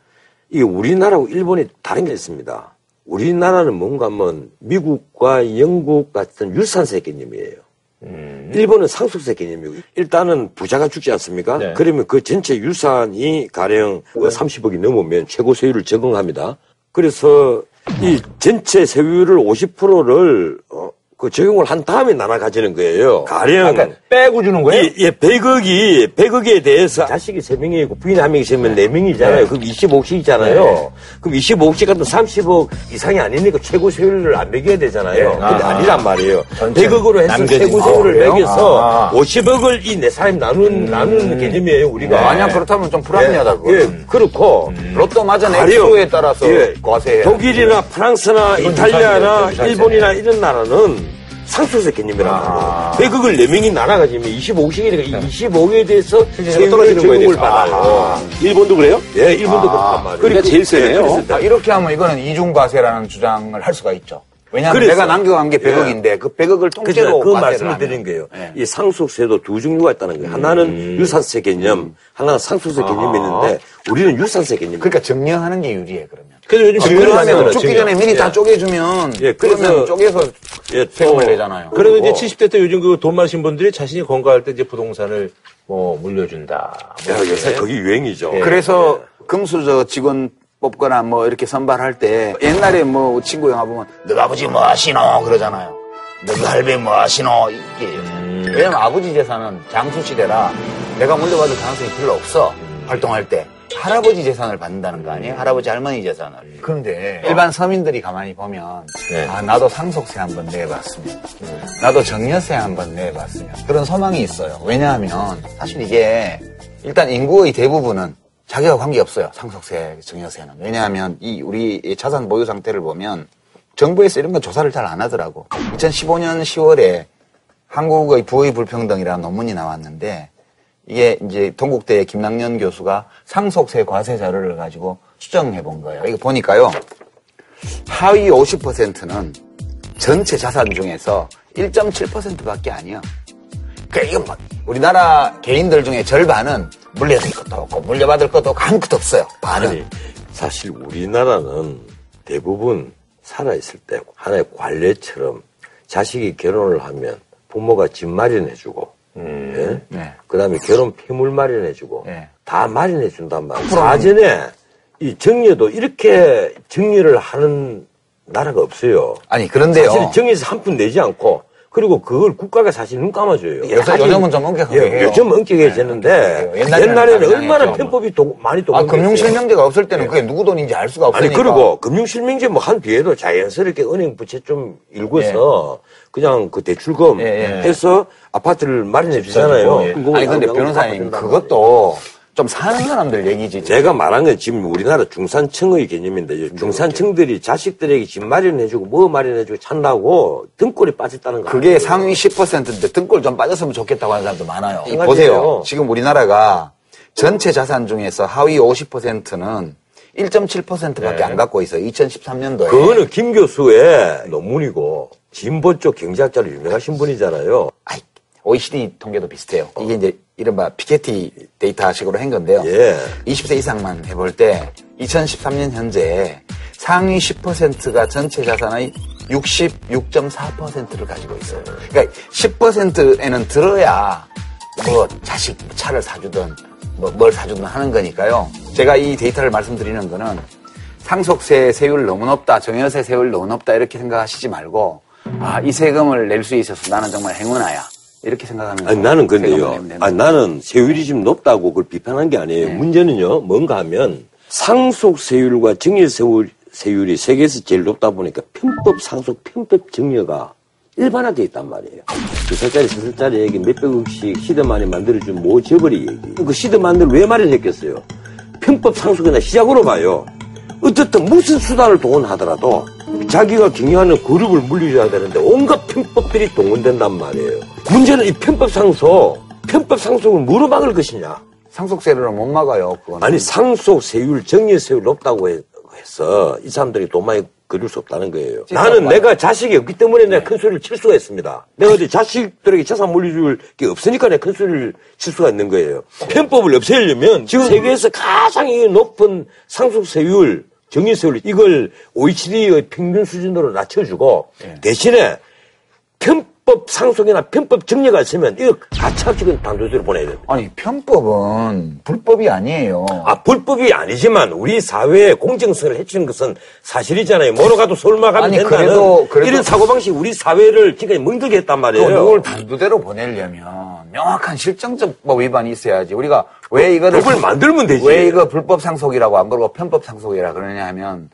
이게 우리나라하고 일본이 다른 게 있습니다. 우리나라는 뭔가 하면 미국과 영국 같은 유산세 개념이에요. 일본은 상속세 개념이고 일단은 부자가 죽지 않습니까? 네. 그러면 그 전체 유산이 가령 30억이 넘으면 최고 세율을 적용합니다. 그래서 이 전체 세율을 50%를 어, 그 적용을 한 다음에 나눠 가지는 거예요. 가령 그러니까 빼고 주는 거예요? 예, 예, 100억이, 100억에 대해서 자식이 3명이고 부인 1명이 있으면 4명이잖아요. 그럼 25억이잖아요. 그럼 25억씩 같은 30억 이상이 아니니까 최고 세율을 안 매겨야 되잖아요. 근데 아하. 아니란 말이에요. 전체 100억으로 해서 최고 거. 세율을 그래요? 매겨서 아. 50억을 이 네 사람이 나눈, 나누는 개념이에요, 우리가. 만약 그렇다면 좀 불합리하다, 그거. 예, 그렇고. 로또 맞은 액수에 따라서 예, 과세해. 독일이나 프랑스나 이건 이탈리아나 일본이나 이런 나라는 상속세 개념이란 말이에요. 백억을 네명이 나눠가지면 25억이니까 25억에 대해서 세율을 떨어지는 거에 적용을 대해서. 받아요. 아, 일본도 그래요? 예, 일본도 그렇단 말이에요. 그러니까 제일 세네요. 아, 이렇게 하면 이거는 이중과세라는 주장을 할 수가 있죠. 왜냐하면 그래서. 내가 남겨간 게 100억인데 그 100억을 그죠. 통째로 그 과세를 말씀을. 드린 거예요. 예. 이 상속세도 두 종류가 있다는 거예요. 하나는 유산세 개념, 하나는 상속세 개념이 있는데 우리는 유산세 개념이 그러니까 정리하는 게 유리해 그러면. 그래서 요즘 증명을 증명을 하면 하면 죽기 전에 미리 다 쪼개주면 예, 그래서- 그러면 쪼개서 예, 세금을 또 내잖아요. 그래도 이제 70대 때 요즘 그 돈 많으신 분들이 자신이 건강할 때 이제 부동산을 뭐 물려준다. 뭐 야, 요새 그게 유행이죠. 그래서 금수저 직원 뽑거나 뭐 이렇게 선발할 때 옛날에 뭐 친구 영화 보면 너가 아버지 뭐 하시노 그러잖아요. 너가 할배 뭐 하시노 이게 왜냐면 아버지 재산은 장수 시대라 내가 물려받을 가능성이 별로 없어 활동할 때 할아버지 재산을 받는다는 거 아니에요? 할아버지 할머니 재산을. 그런데 일반 서민들이 가만히 보면 네. 아 나도 상속세 한번 내봤으면 나도 정여세 한번 내봤으면 그런 소망이 있어요. 왜냐하면 사실 이게 일단 인구의 대부분은 자기가 관계없어요. 상속세, 정여세는. 왜냐하면 이 우리 이 자산 보유 상태를 보면 정부에서 이런 건 조사를 잘 안 하더라고. 2015년 10월에 한국의 부의 불평등이라는 논문이 나왔는데 이게 이제 동국대 김남년 교수가 상속세 과세 자료를 가지고 추정해 본 거예요. 이거 보니까요. 하위 50%는 전체 자산 중에서 1.7%밖에 아니야. 그러니까 이건 뭐 우리나라 개인들 중에 절반은 물려줄 것도 없고 물려받을 것도 없고 아무것도 없어요. 반은. 아니, 사실 우리나라는 대부분 살아있을 때 하나의 관례처럼 자식이 결혼을 하면 부모가 집 마련해주고, 예? 네. 그 다음에 결혼 폐물 마련해주고, 네. 다 마련해준단 말이에요. 사전에 이 정리도 이렇게 정리를 하는 나라가 없어요. 아니 그런데요. 사실 정리해서 한 푼 내지 않고, 그리고 그걸 국가가 사실 눈 감아줘요. 요새- 사실- 요즘은 좀 엄격하게 예, 해요. 요즘 엄격해졌는데, 네, 옛날에는 옛날에는 다 얼마나. 편법이 도- 많이 아, 도움됐어요. 금융실명제가 없을 때는 그게 누구 돈인지 알 수가 아니 없으니까. 그리고 금융실명제 뭐 한 뒤에도 자연스럽게 은행 부채 좀 일궈서 그냥 그 대출금 예, 예. 해서 아파트를 마련해 주잖아요. 예. 아니 근데 변호사님 그것도 좀 사는 사람들 얘기지. 제가 말한 건 지금 우리나라 중산층의 개념인데 중산층들이 자식들에게 집 마련해주고 뭐 마련해주고 찬다고 등골이 빠졌다는 거 그게 상위 10%인데 등골 좀 빠졌으면 좋겠다고 하는 사람도 많아요. 보세요. 지금 우리나라가 전체 자산 중에서 하위 50%는 1.7%밖에 안 갖고 있어요. 2013년도에. 그거는 김 교수의 논문이고 진보 쪽 경제학자로 유명하신 분이잖아요. 아이, OECD 통계도 비슷해요. 이게 이제 이른바 피케티 데이터식으로 한 건데요. 예. 20세 이상만 해볼 때 2013년 현재 상위 10%가 전체 자산의 66.4%를 가지고 있어요. 그러니까 10%에는 들어야 뭐 자식 차를 사주든 뭐 뭘 사주든 하는 거니까요. 제가 이 데이터를 말씀드리는 거는 상속세 세율 너무 높다, 정여세 세율 너무 높다 이렇게 생각하시지 말고 아, 이 세금을 낼 수 있어서 나는 정말 행운아야. 이렇게 생각하면 아니, 나는 근데요. 되는 아니, 나는 세율이 좀 높다고 그걸 비판한 게 아니에요. 네. 문제는요, 뭔가 하면 상속 세율과 증여 세율, 세율이 세계에서 제일 높다 보니까 편법 상속, 편법 증여가 일반화되어 있단 말이에요. 두 살짜리, 세 살짜리 얘기 몇백억씩 시드만이 만들어준 모 재벌이 얘기. 그 시드만들 왜 마련했겠어요? 편법 상속이나 시작으로 봐요. 어쨌든 무슨 수단을 동원하더라도 자기가 경영하는 그룹을 물리줘야 되는데 온갖 편법들이 동원된단 말이에요. 문제는 이 편법 상속, 편법 상속을 뭐로 막을 것이냐? 상속세를 못 막아요. 그건. 아니 상속 세율, 정리 세율 높다고 해- 해서 이 사람들이 돈 많이 그릴 수 없다는 거예요. 나는 내가 자식이 없기 때문에 내가 큰 소리를 칠 수가 있습니다. 내가 어디 자식들에게 재산 물려줄 게 없으니까 내가 큰 소리를 칠 수가 있는 거예요. 편법을 없애려면 지금 세계에서 가장 이 높은 상속 세율, 정리 세율 이걸 OECD의 평균 수준으로 낮춰주고 대신에 편법 상속이나 편법 정리가 있으면 이거 가차없이 단도대로 보내야 돼요. 아니 편법은 불법이 아니에요. 아, 불법이 아니지만 우리 사회의 공정성을 해치는 것은 사실이잖아요. 뭐로 가도 서울만 가면 아니, 된다는 그래도- 그래도- 이런 사고방식 우리 사회를 지금까지 멍들게 했단 그 말이에요. 누굴 단두대로 보내려면 명확한 실정적 법 위반이 있어야지. 우리가 왜 이거를 법을 만들면 되지. 왜 이거 불법 상속이라고 안 그러고 편법 상속이라 그러냐 하면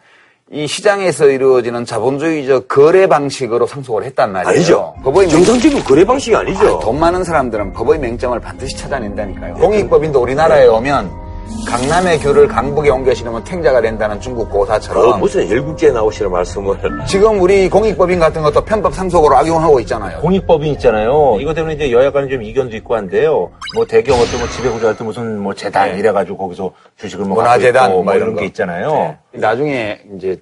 이 시장에서 이루어지는 자본주의적 거래 방식으로 상속을 했단 말이에요. 아니죠. 법의 명- 정상적인 거래 방식이 아니죠. 돈 많은 사람들은 법의 맹점을 반드시 찾아낸다니까요. 공익법인도 우리나라에 오면 강남의 귤을 강북에 옮겨 심으면 탱자가 된다는 중국 그 고사처럼 무슨 열국제에 나오시는 말씀을 지금 우리 공익법인 같은 것도 편법 상속으로 악용하고 있잖아요. 공익법인 있잖아요. 이거 때문에 이제 여야 간에 좀 이견도 있고 한데요. 뭐 대기업 어떤 뭐 지배구조 할때 무슨 뭐 재단 이래가지고 거기서 주식을 뭐 문화재단 뭐뭐 이런 이런 게 거. 있잖아요. 나중에 이제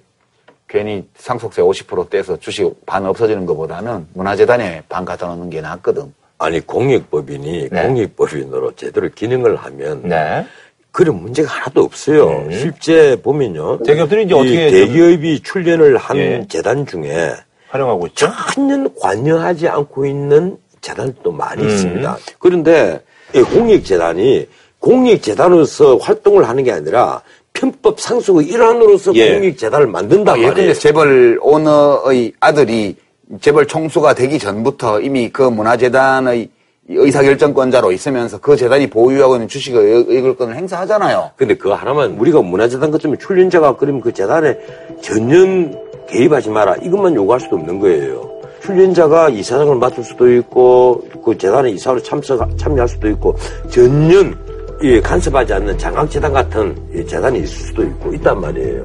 괜히 상속세 50% 떼서 주식 반 없어지는 것보다는 문화재단에 반 갖다 놓는 게 낫거든. 아니 공익법인이 네. 공익법인으로 제대로 기능을 하면 네. 그런 문제가 하나도 없어요. 실제 보면요. 대기업들이 이제 이 어떻게 대기업이 출연을 한 예. 재단 중에 활용하고 있죠. 전혀 관여하지 않고 있는 재단도 많이 음. 있습니다. 그런데 이 공익재단이 공익재단으로서 활동을 하는 게 아니라 편법 상속의 일환으로서 예. 공익재단을 만든단 예, 말이에요. 재벌 오너의 아들이 재벌 총수가 되기 전부터 이미 그 문화재단의 의사결정권자로 있으면서 그 재단이 보유하고 있는 주식의 의- 의결권을 행사하잖아요. 근데 그거 하나만 우리가 문화재단 같으면 출연자가 그러면 그 재단에 전혀 개입하지 마라 이것만 요구할 수도 없는 거예요. 출연자가 이사장을 맡을 수도 있고 그 재단에 이사로 참석 참여할 수도 있고 전혀 이 간섭하지 않는 장학재단 같은 이 재단이 있을 수도 있고 있단 말이에요.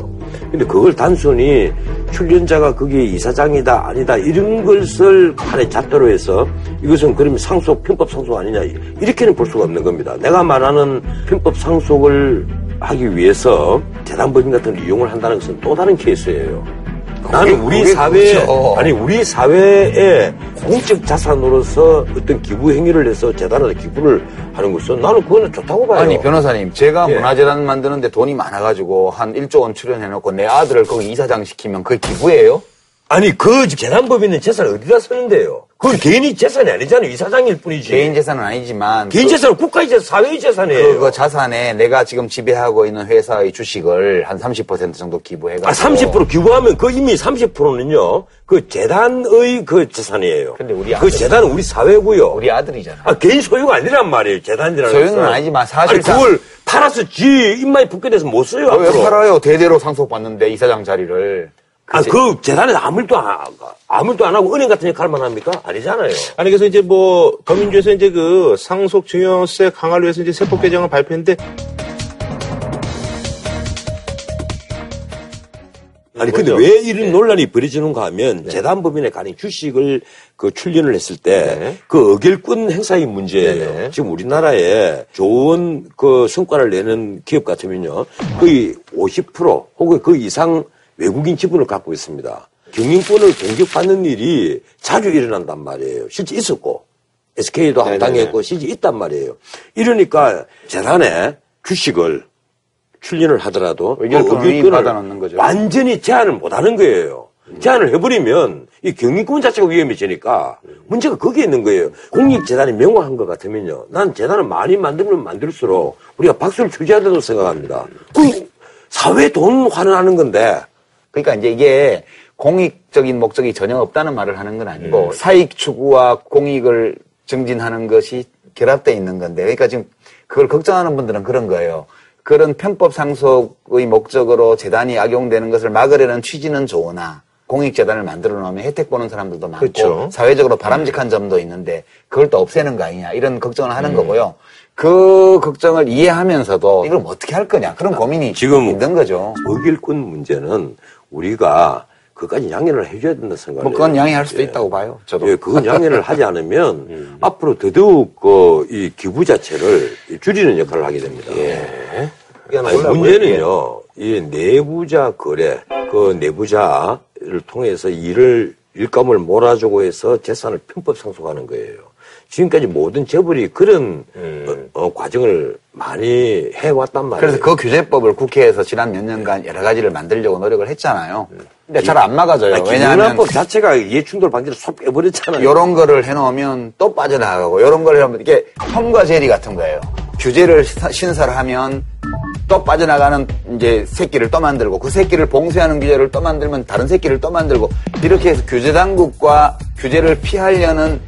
근데 그걸 단순히 출연자가 그게 이사장이다 아니다 이런 것을 판에 잣대로 해서 이것은 그러면 상속 편법 상속 아니냐 이렇게는 볼 수가 없는 겁니다. 내가 말하는 편법 상속을 하기 위해서 재단 법인 같은 걸 이용을 한다는 것은 또 다른 케이스예요. 나는 우리 사회에 그렇죠. 아니 우리 사회에 공적 자산으로서 어떤 기부 행위를 해서 재단에 기부를 하는 것은 나는 그거는 좋다고 봐요. 아니 변호사님 제가 예. 문화재단 만드는데 돈이 많아가지고 한 1조 원 출연해놓고 내 아들을 거기 이사장 시키면 그게 기부예요? 아니 그 재단법인은 재산을 어디다 쓰는데요? 그건 개인이 재산이 아니잖아요. 이사장일 뿐이지. 개인 재산은 아니지만 개인 그- 재산은 국가의 재산, 사회의 재산이에요. 그, 그 자산에 내가 지금 지배하고 있는 회사의 주식을 한 30% 정도 기부해가지고 아, 30% 기부하면 그 이미 30%는요, 그 재단의 그 재산이에요. 근데 우리 그 아들- 재단은 우리 사회고요. 우리 아들이잖아. 아, 개인 소유가 아니란 말이에요. 재단이라는 소유는 것은. 아니지만 사실상- 아니, 그걸 팔아서 지 입맛이 붙게 돼서 못 써요. 왜 앞으로. 팔아요? 대대로 상속받는데 이사장 자리를. 아, 그 재단에서 아무것도 안, 아무것도 안 하고 은행 같은 역할만 합니까? 아니잖아요. 아니 그래서 이제 뭐 더민주에서 이제 그 상속 증여세 강화를 위해서 이제 세법 개정을 발표했는데 아니 근데? 왜 이런 논란이 벌어지는가 하면 재단법인에 가령 주식을 그 출연을 했을 때 네. 그 의결권 행사의 문제예요. 네네. 지금 우리나라에 좋은 그 성과를 내는 기업 같으면요 거의 50% 혹은 그 이상 외국인 지분을 갖고 있습니다. 경영권을 공격받는 일이 자주 일어난단 말이에요. 실제 있었고 SK도 네네네. 합당했고 실제 있단 말이에요. 이러니까 재단에 주식을 출연을 하더라도 의결권을 그 받아놓는 거죠. 완전히 제한을 못 하는 거예요. 제한을 해버리면 이 경영권 자체가 위험해지니까 문제가 거기에 있는 거예요. 공익재단이 명확한 것 같으면요. 난 재단을 많이 만들면 만들수록 우리가 박수를 주셔야 된다고 생각합니다. 그 사회 돈 환원하는 건데 그러니까 이제 이게 공익적인 목적이 전혀 없다는 말을 하는 건 아니고 음. 사익 추구와 공익을 증진하는 것이 결합되어 있는 건데 그러니까 지금 그걸 걱정하는 분들은 그런 거예요. 그런 편법 상속의 목적으로 재단이 악용되는 것을 막으려는 취지는 좋으나 공익재단을 만들어 놓으면 혜택 보는 사람들도 많고 그렇죠. 사회적으로 바람직한 점도 있는데 그걸 또 없애는 거 아니냐 이런 걱정을 하는 거고요. 그 걱정을 이해하면서도 이걸 뭐 어떻게 할 거냐 그런 고민이 지금 있는 거죠. 먹일꾼 문제는 우리가 그까지 양해를 해줘야 된다 생각해요. 뭐 그건 양해할 수도 있다고 봐요. 저도. 예, 그건 양해를 하지 않으면 앞으로 더더욱 그 이 기부 자체를 줄이는 역할을 하게 됩니다. 아니, 문제는요, 이 내부자 거래, 그 내부자를 통해서 일을, 일감을 몰아주고 해서 재산을 편법 상속하는 거예요. 지금까지 모든 재벌이 그런 어, 어, 과정을 많이 해왔단 말이에요. 그래서 그 규제법을 국회에서 지난 몇 년간 여러 가지를 만들려고 노력을 했잖아요. 근데 잘 안 막아져요. 아니, 왜냐하면 기준화법 자체가 이해충돌 방지를 쏙 빼버렸잖아요. 이런 거를 해놓으면 또 빠져나가고 이런 걸 하면 이게 톰과 제리 같은 거예요. 규제를 시- 신설을 하면 또 빠져나가는 이제 새끼를 또 만들고 그 새끼를 봉쇄하는 규제를 또 만들면 다른 새끼를 또 만들고 이렇게 해서 규제 당국과 규제를 피하려는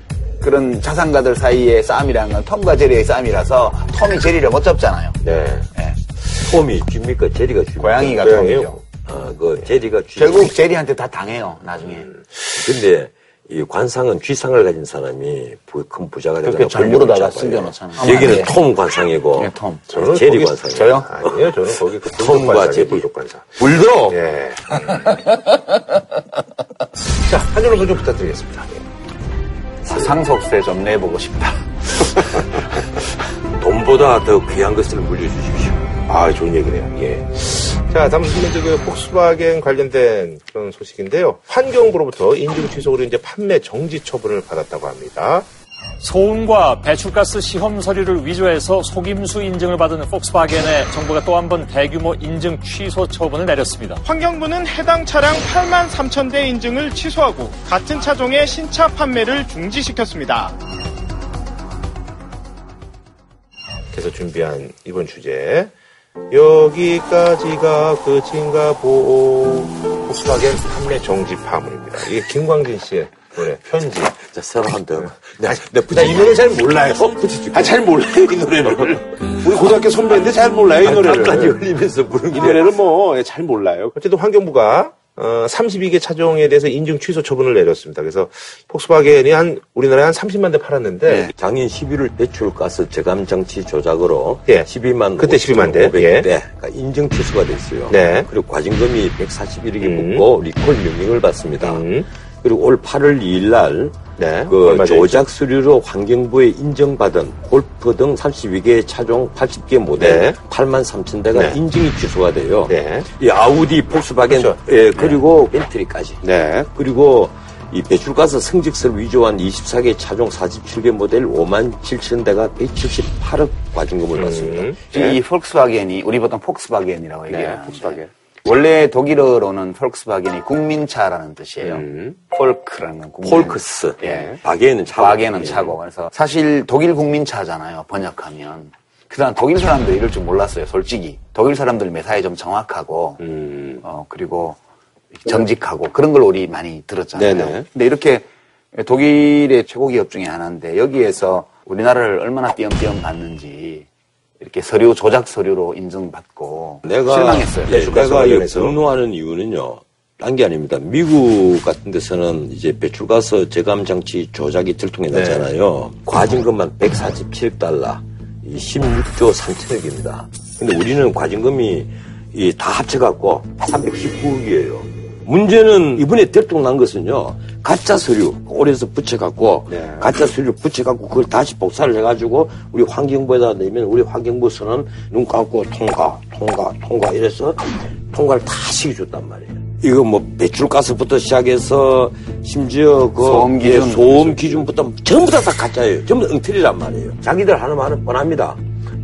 그런 자산가들 사이의 싸움이라는 건 톰과 제리의 싸움이라서 톰이 제리를 못 잡잖아요. 네. 예. 톰이 줍니까? 제리가 줍니까? 고양이가? 톰이죠. 아, 그 제리가 쥐. 결국 제리한테 다 당해요. 나중에. 근데 이 관상은 쥐상을 가진 사람이 부- 큰 부자가 되거나 그렇게 절부로다가. 숨겨놓잖아요. 여기는 예. 톰 관상이고 예, 톰. 저는 제리 거기- 관상. 저요? 아니에요. 저는 거기 그 톰과 제리. 불독관사. 불도 예. 자, 한 줄로 소좀 부탁드리겠습니다. 상속세 좀 내보고 싶다. 돈보다 더 귀한 것을 물려주십시오. 아, 좋은 얘기네요. 예. 자, 다음 순번째 그 폭스바겐 관련된 그런 소식인데요. 환경부로부터 인증 취소로 이제 판매 정지 처분을 받았다고 합니다. 소음과 배출가스 시험 서류를 위조해서 속임수 인증을 받은 폭스바겐에 정부가 또 한 번 대규모 인증 취소 처분을 내렸습니다. 환경부는 해당 차량 8만 3천 대 인증을 취소하고 같은 차종의 신차 판매를 중지시켰습니다. 그래서 준비한 이번 주제. 여기까지가 끝인가 보 폭스바겐 판매 정지 파문입니다. 이게 김광진 씨의 노래 편지. 자, 새로 한 대. 네, 나이 노래 잘 몰라요. 아, 잘 몰라요, 이 노래를. 우리 고등학교 선배인데 잘 몰라요, 이 노래를. 까지 흘리면서 부른 이 노래는 뭐잘 몰라요. 어쨌든 환경부가 어, 32개 차종에 대해서 인증 취소 처분을 내렸습니다. 그래서 폭스바겐이 한 우리나라에 한 30만 대 팔았는데 작년 11월 배출가스 저감 장치 조작으로 예. 12만 그때 12만 대. 500대 예. 그러니까 인증 취소가 됐어요. 네. 그리고 과징금이 141억이 음. 붙고 리콜 명령을 받습니다. 음. 그리고 올 8월 2일 날 네, 그? 조작 서류로 환경부에 인정받은 골프 등 32개 차종 80개 모델 네. 8만 3천 대가 네. 인증이 취소가 돼요. 네. 이 아우디, 폭스바겐, 그렇죠. 예, 그리고 벤트리까지. 네. 그리고 이 배출가스 승직서를 위조한 24개 차종 47개 모델 5만 7천 대가 178억 과징금을 받습니다. 음. 이 폭스바겐이 우리 보통 폭스바겐이라고 얘기해요. 네, 폭스바겐. 원래 독일어로는 폭스바겐이 국민차라는 뜻이에요. 음. 폴크라는 건 국민. 폴크스. 예. 바게는 차고. 바겐은 차고. 그래서 사실 독일 국민차잖아요. 번역하면. 그다음 독일 사람들 이럴 줄 몰랐어요. 솔직히 독일 사람들 매사에 좀 정확하고 음. 어 그리고 정직하고 그런 걸 우리 많이 들었잖아요. 네네. 근데 이렇게 독일의 최고 기업 중에 하나인데 여기에서 우리나라를 얼마나 띄엄띄엄 봤는지 이렇게 서류 조작 서류로 인증받고 내가 실망했어요. 예, 내가 이. 분노하는 이유는요. 딴 게 아닙니다. 미국 같은 데서는 이제 배출가스 저감 장치 조작이 들통이 네. 났잖아요. 과징금만 147억 달러, 이 16조 3천억입니다. 근데 우리는 과징금이 이다 합쳐갖고 319억이에요. 문제는 이번에 들통 난 것은요. 가짜 서류 올해서 붙여갖고 네. 가짜 서류 붙여갖고 그걸 다시 복사를 해가지고 우리 환경부에다 내면 우리 환경부에서는 눈 감고 통과 통과 통과 이래서 통과를 다 시켜줬단 말이에요. 이거 뭐 배출가스부터 시작해서 심지어 그 소음 예, 기준. 소음 기준부터 전부 다 다 가짜예요. 전부 다 엉터리란 말이에요. 자기들 하는 말은 뻔합니다.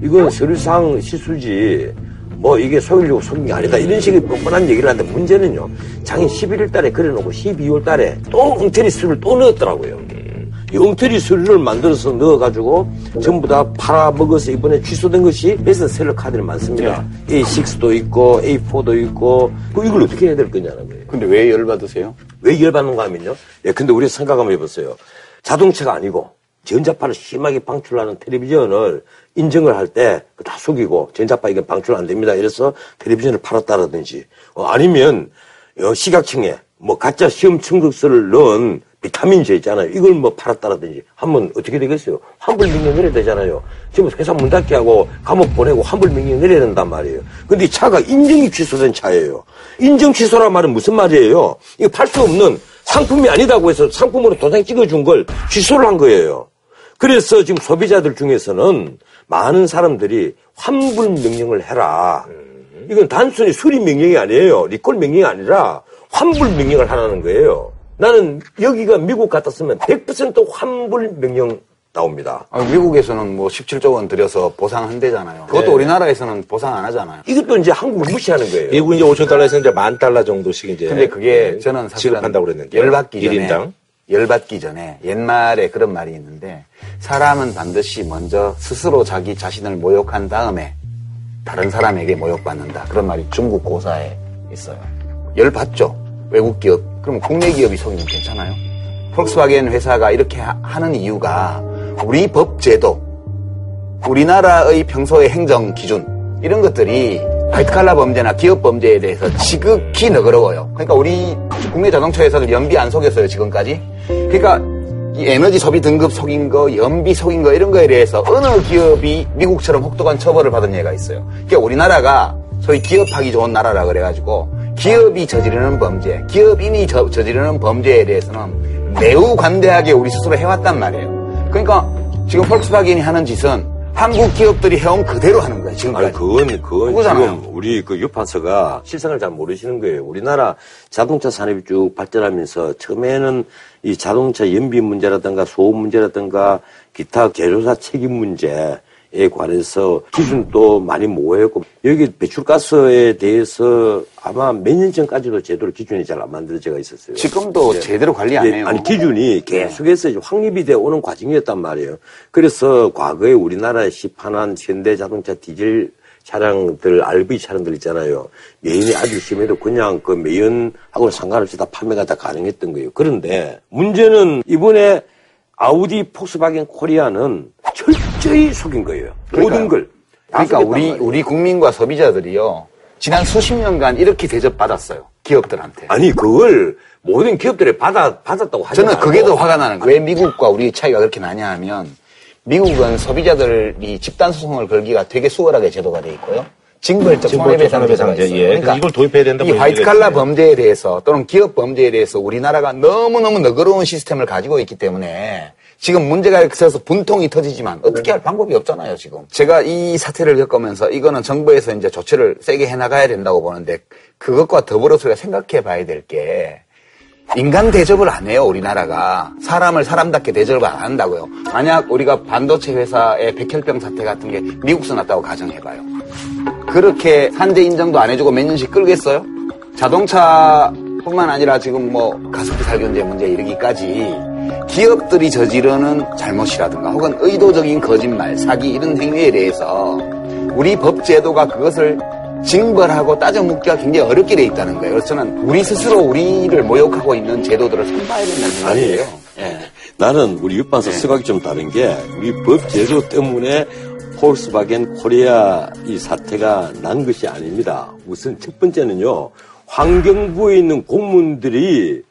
이건 서류상 실수지. 뭐 이게 속이려고 속인 게 아니다. 이런 식의 뻔뻔한 얘기를 하는데 문제는요. 작년 11월 달에 그려놓고 12월 달에 또 엉터리 수를 또 넣었더라고요. 이 엉터리 수를 만들어서 넣어가지고 전부 다 팔아먹어서 이번에 취소된 것이 베스트 셀러 카드를 많습니다. A6도 있고 A4도 있고 그 이걸 어떻게 해야 될 거냐는 거예요. 근데 왜 열받으세요? 왜 열받는가 하면요. 예, 근데 우리 생각 한번 해보세요. 자동차가 아니고 전자파를 심하게 방출하는 텔레비전을 인증을 할 때 다 속이고 전자파 이게 방출 안 됩니다. 이래서 텔레비전을 팔았다라든지 어, 아니면 어, 시각청에 뭐 가짜 시험 충격서를 넣은 비타민제 있잖아요. 이걸 뭐 팔았다라든지 하면 어떻게 되겠어요? 환불 명령 내려야 되잖아요. 지금 회사 문 닫게 하고 감옥 보내고 환불 명령 내려야 된단 말이에요. 근데 이 차가 인증이 취소된 차예요. 인증 취소란 말은 무슨 말이에요? 이거 팔 수 없는 상품이 아니다고 해서 상품으로 도장 찍어준 걸 취소를 한 거예요. 그래서 지금 소비자들 중에서는 많은 사람들이 환불 명령을 해라. 이건 단순히 수리 명령이 아니에요. 리콜 명령이 아니라 환불 명령을 하라는 거예요. 나는 여기가 미국 같았으면 100% 환불 명령 나옵니다. 아, 미국에서는 뭐 17조 원 들여서 보상한대잖아요. 그것도 네. 우리나라에서는 보상 안 하잖아요. 이것도 이제 한국을 무시하는 거예요. 미국 이제 5천 달러에서 이제 만 달러 정도씩 이제 근데 그게 네, 저는 사실은 지급한다고 그랬는데 열받기 전에 1인당 열받기 전에 옛말에 그런 말이 있는데 사람은 반드시 먼저 스스로 자기 자신을 모욕한 다음에 다른 사람에게 모욕받는다. 그런 말이 중국 고사에 있어요. 열받죠. 외국 기업. 그럼 국내 기업이 속이면 괜찮아요? 폴크스와겐 회사가 이렇게 하- 하는 이유가 우리 법 제도, 우리나라의 평소의 행정 기준 이런 것들이 화이트칼라 범죄나 기업 범죄에 대해서 지극히 너그러워요. 그러니까 우리 국내 자동차 회사들 연비 안 속였어요 지금까지. 그러니까 이 에너지 소비 등급 속인 거, 연비 속인 거 이런 거에 대해서 어느 기업이 미국처럼 혹독한 처벌을 받은 예가 있어요. 그러니까 우리나라가 소위 기업하기 좋은 나라라 그래가지고 기업이 저지르는 범죄, 기업인이 저, 저지르는 범죄에 대해서는 매우 관대하게 우리 스스로 해왔단 말이에요. 그러니까 지금 폴크스바겐이 하는 짓은 한국 기업들이 해온 그대로 하는 거예요, 지금까지. 아니 그건 그건 그거잖아요. 지금 우리 그 유판서가 실상을 잘 모르시는 거예요. 우리나라 자동차 산업이 쭉 발전하면서 처음에는 이 자동차 연비 문제라든가 소음 문제라든가 기타 제조사 책임 문제 에 관해서 기준도 많이 모호했고 여기 배출가스에 대해서 아마 몇 년 전까지도 제대로 기준이 잘 안 만들어져 있었어요. 지금도 제대로 관리 안 예, 해요. 아니 기준이 계속해서 이제 확립이 되어 오는 과정이었단 말이에요. 그래서 과거에 우리나라에 시판한 현대 자동차 디젤 차량들, RV 차량들 있잖아요. 매연이 아주 심해도 그냥 그 매연하고는 상관없이 다 판매가 다 가능했던 거예요. 그런데 문제는 이번에 아우디 폭스바겐 코리아는 철저히 속인 거예요. 모든 걸. 다 그러니까 우리 말이에요. 우리 국민과 소비자들이요 지난 수십 년간 이렇게 대접받았어요 기업들한테. 아니 그걸 모든 기업들이 받아 받았다고 하지 저는 그게 더. 화가 나는 거예요. 왜 미국과 우리 차이가 그렇게 나냐 하면 미국은 소비자들이 집단 소송을 걸기가 되게 수월하게 제도가 돼 있고요. 징벌적 징벌적 손해배상 제도가 있어요. 그러니까 예. 이걸 도입해야 된다고 이 화이트 칼라 얘기를 범죄에 대해서 또는 기업 범죄에 대해서 우리나라가 너무너무 너그러운 시스템을 가지고 있기 때문에 지금 문제가 있어서 분통이 터지지만 어떻게 할 방법이 없잖아요, 지금. 제가 이 사태를 겪으면서 이거는 정부에서 이제 조치를 세게 해나가야 된다고 보는데 그것과 더불어서 우리가 생각해 봐야 될 게 인간 대접을 안 해요, 우리나라가. 사람을 사람답게 대접을 안 한다고요. 만약 우리가 반도체 회사의 백혈병 사태 같은 게 미국서 났다고 가정해봐요. 그렇게 산재 인정도 안 해주고 몇 년씩 끌겠어요? 자동차뿐만 아니라 지금 뭐 가습기 살균제 문제 이르기까지 기업들이 저지르는 잘못이라든가 혹은 의도적인 거짓말, 사기 이런 행위에 대해서 우리 법 제도가 그것을 징벌하고 따져 묻기가 굉장히 어렵게 돼 있다는 거예요. 그래서 저는 우리 스스로 우리를 모욕하고 있는 제도들을 선봐야 된다는 생각이에요. 예. 나는 우리 육반사 시각이 좀 다른 게 우리 법 제도 때문에 폴스바겐 코리아 이 사태가 난 것이 아닙니다. 우선 첫 번째는요. 환경부에 있는 공무원들이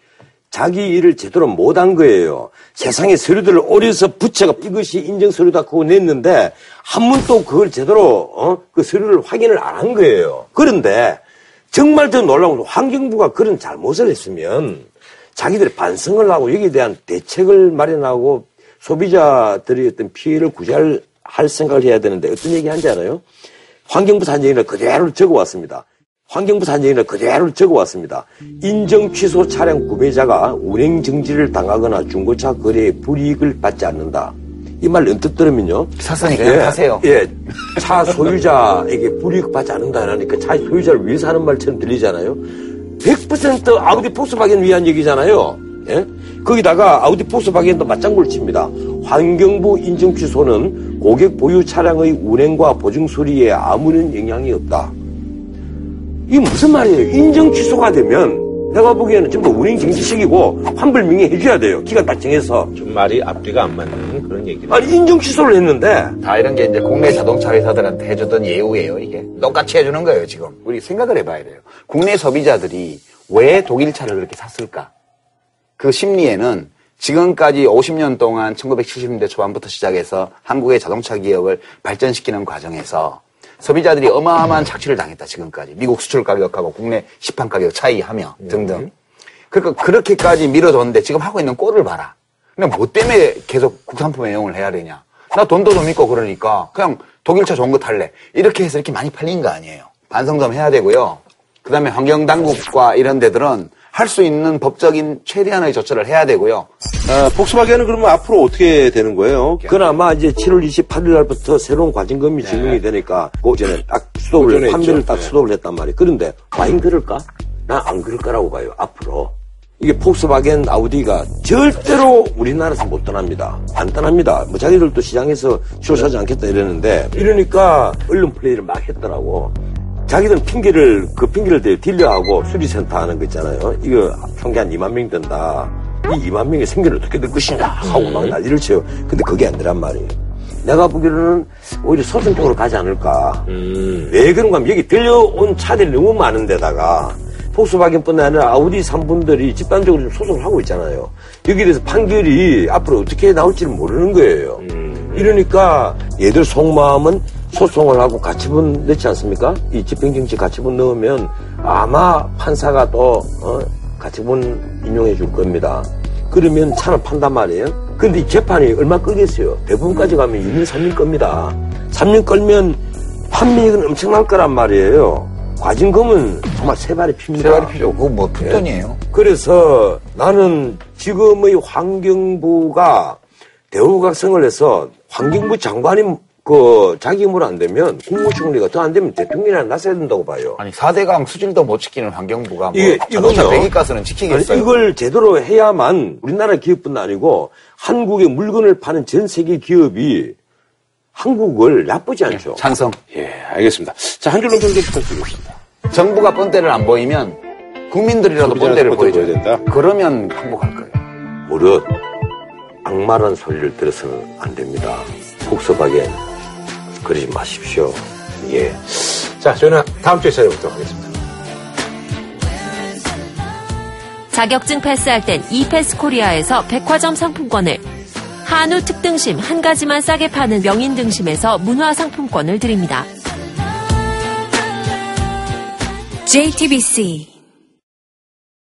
자기 일을 제대로 못한 거예요. 세상에 서류들을 오려서 부처가 이것이 인정 서류다 그거 냈는데 한 번도 그걸 제대로 어? 그 서류를 확인을 안 한 거예요. 그런데 정말 더 놀라운 건 환경부가 그런 잘못을 했으면 자기들이 반성을 하고 여기에 대한 대책을 마련하고 소비자들이 어떤 피해를 구제할 할 생각을 해야 되는데 어떤 얘기 한지 알아요? 환경부 산정이를 그대로 적어왔습니다. 환경부 산정이를 그대로 적어왔습니다. 인정 취소 차량 구매자가 운행 정지를 당하거나 중고차 거래에 불이익을 받지 않는다. 이 말 언뜻 들으면요. 사선이 그냥 하세요. 예. 차 소유자에게 불이익 받지 않는다라니까 차 소유자를 위해서 하는 말처럼 들리잖아요. 100% 아우디 폭스바겐 위한 얘기잖아요. 예? 거기다가 아우디 폭스바겐도 맞장구를 칩니다. 환경부 인증 취소는 고객 보유 차량의 운행과 보증 수리에 아무런 영향이 없다. 이게 무슨 말이에요? 인증 취소가 되면 내가 보기에는 전부 운행 정지식이고 환불 명예 해줘야 돼요. 기간 딱 정해서. 좀 말이 앞뒤가 안 맞는 그런 얘기를. 아니 인정 취소를 했는데 다 이런 게 이제 국내 자동차 회사들한테 해주던 예우예요, 이게. 똑같이 해주는 거예요, 지금. 우리 생각을 해봐야 돼요. 국내 소비자들이 왜 독일 차를 그렇게 샀을까? 그 심리에는 지금까지 50년 동안 1970년대 초반부터 시작해서 한국의 자동차 기업을 발전시키는 과정에서 소비자들이 어마어마한 착취를 당했다, 지금까지. 미국 수출 가격하고 국내 시판 가격 차이하며 등등. 그러니까 그렇게까지 밀어줬는데 지금 하고 있는 꼴을 봐라. 그냥 뭐 때문에 계속 국산품 애용을 해야 되냐. 나 돈도 좀 있고 그러니까 그냥 독일차 좋은 거 탈래. 이렇게 해서 이렇게 많이 팔린 거 아니에요. 반성 좀 해야 되고요. 그 다음에 환경당국과 이런 데들은 할 수 있는 법적인 최대한의 조처를 해야 되고요. 아, 폭스바겐은 그러면 앞으로 어떻게 되는 거예요? 그나마 이제 7월 28일 날부터 새로운 과징금이 적용이 되니까 그 전에 딱 수도를 판매를. 딱 네. 수도를 했단 말이에요. 그런데 과연 그럴까? 난 안 그럴 거라고 봐요. 앞으로 이게 폭스바겐 아우디가 절대로 우리나라에서 못 떠납니다. 안 떠납니다. 뭐 자기들도 시장에서 출시하지 않겠다 이랬는데 이러니까 언론 플레이를 막 했더라고. 자기들은 핑계를 그 핑계를 대요 딜러하고 수리센터 하는 거 있잖아요. 이거 총기 한 2만 명 된다. 이 2만 명의 생계를 어떻게 될 것이냐 하고 막 난리를 쳐요. 근데 그게 안 되란 말이에요. 내가 보기로는 오히려 소송 쪽으로 가지 않을까. 왜 그런가 하면 여기 들려온 차들이 너무 많은데다가 폭스바겐뿐 아니라 아우디 3분들이 집단적으로 좀 소송을 하고 있잖아요. 여기에 대해서 판결이 앞으로 어떻게 나올지를 모르는 거예요. 이러니까 얘들 속마음은 소송을 하고 가처분 넣지 않습니까? 이 집행정지 가처분 넣으면 아마 판사가 또 어, 가처분 인용해 줄 겁니다. 그러면 차는 판단 말이에요. 근데 이 재판이 얼마 끌겠어요? 대부분까지 가면 2년, 3년 겁니다. 3년 끌면 판매액은 엄청날 거란 말이에요. 과징금은 정말 세 발이 핍니다. 세발이 필요 그거 뭐 푼돈이에요. 그래서 나는 지금의 환경부가 대우각성을 해서 환경부 장관이 그 자기 힘으로 안 되면 국무총리가 더 안 되면 대통령이 나서야 된다고 봐요. 아니 4대강 수질도 못 지키는 환경부가 뭐 이게 자동차. 배기가스는 아니, 지키겠어요? 이걸 제대로 해야만 우리나라 기업뿐 아니고 한국의 물건을 파는 전 세계 기업이 한국을 나쁘지 않죠. 찬성. 예, 알겠습니다. 자, 한 줄로 평좀 부탁드리겠습니다. 정부가 뻔때를 안 보이면 국민들이라도 뻔때 보여줘야 된다? 그러면 행복할 거예요. 무릇 악마란 소리를 들어서는 안 됩니다. 폭소하게 그러지 마십시오. 예. 자, 저희는 다음 주에 찾아뵙도록 하겠습니다. 자격증 패스할 땐 이패스 코리아에서 백화점 상품권을 한우 특등심 한 가지만 싸게 파는 명인 등심에서 문화 상품권을 드립니다. JTBC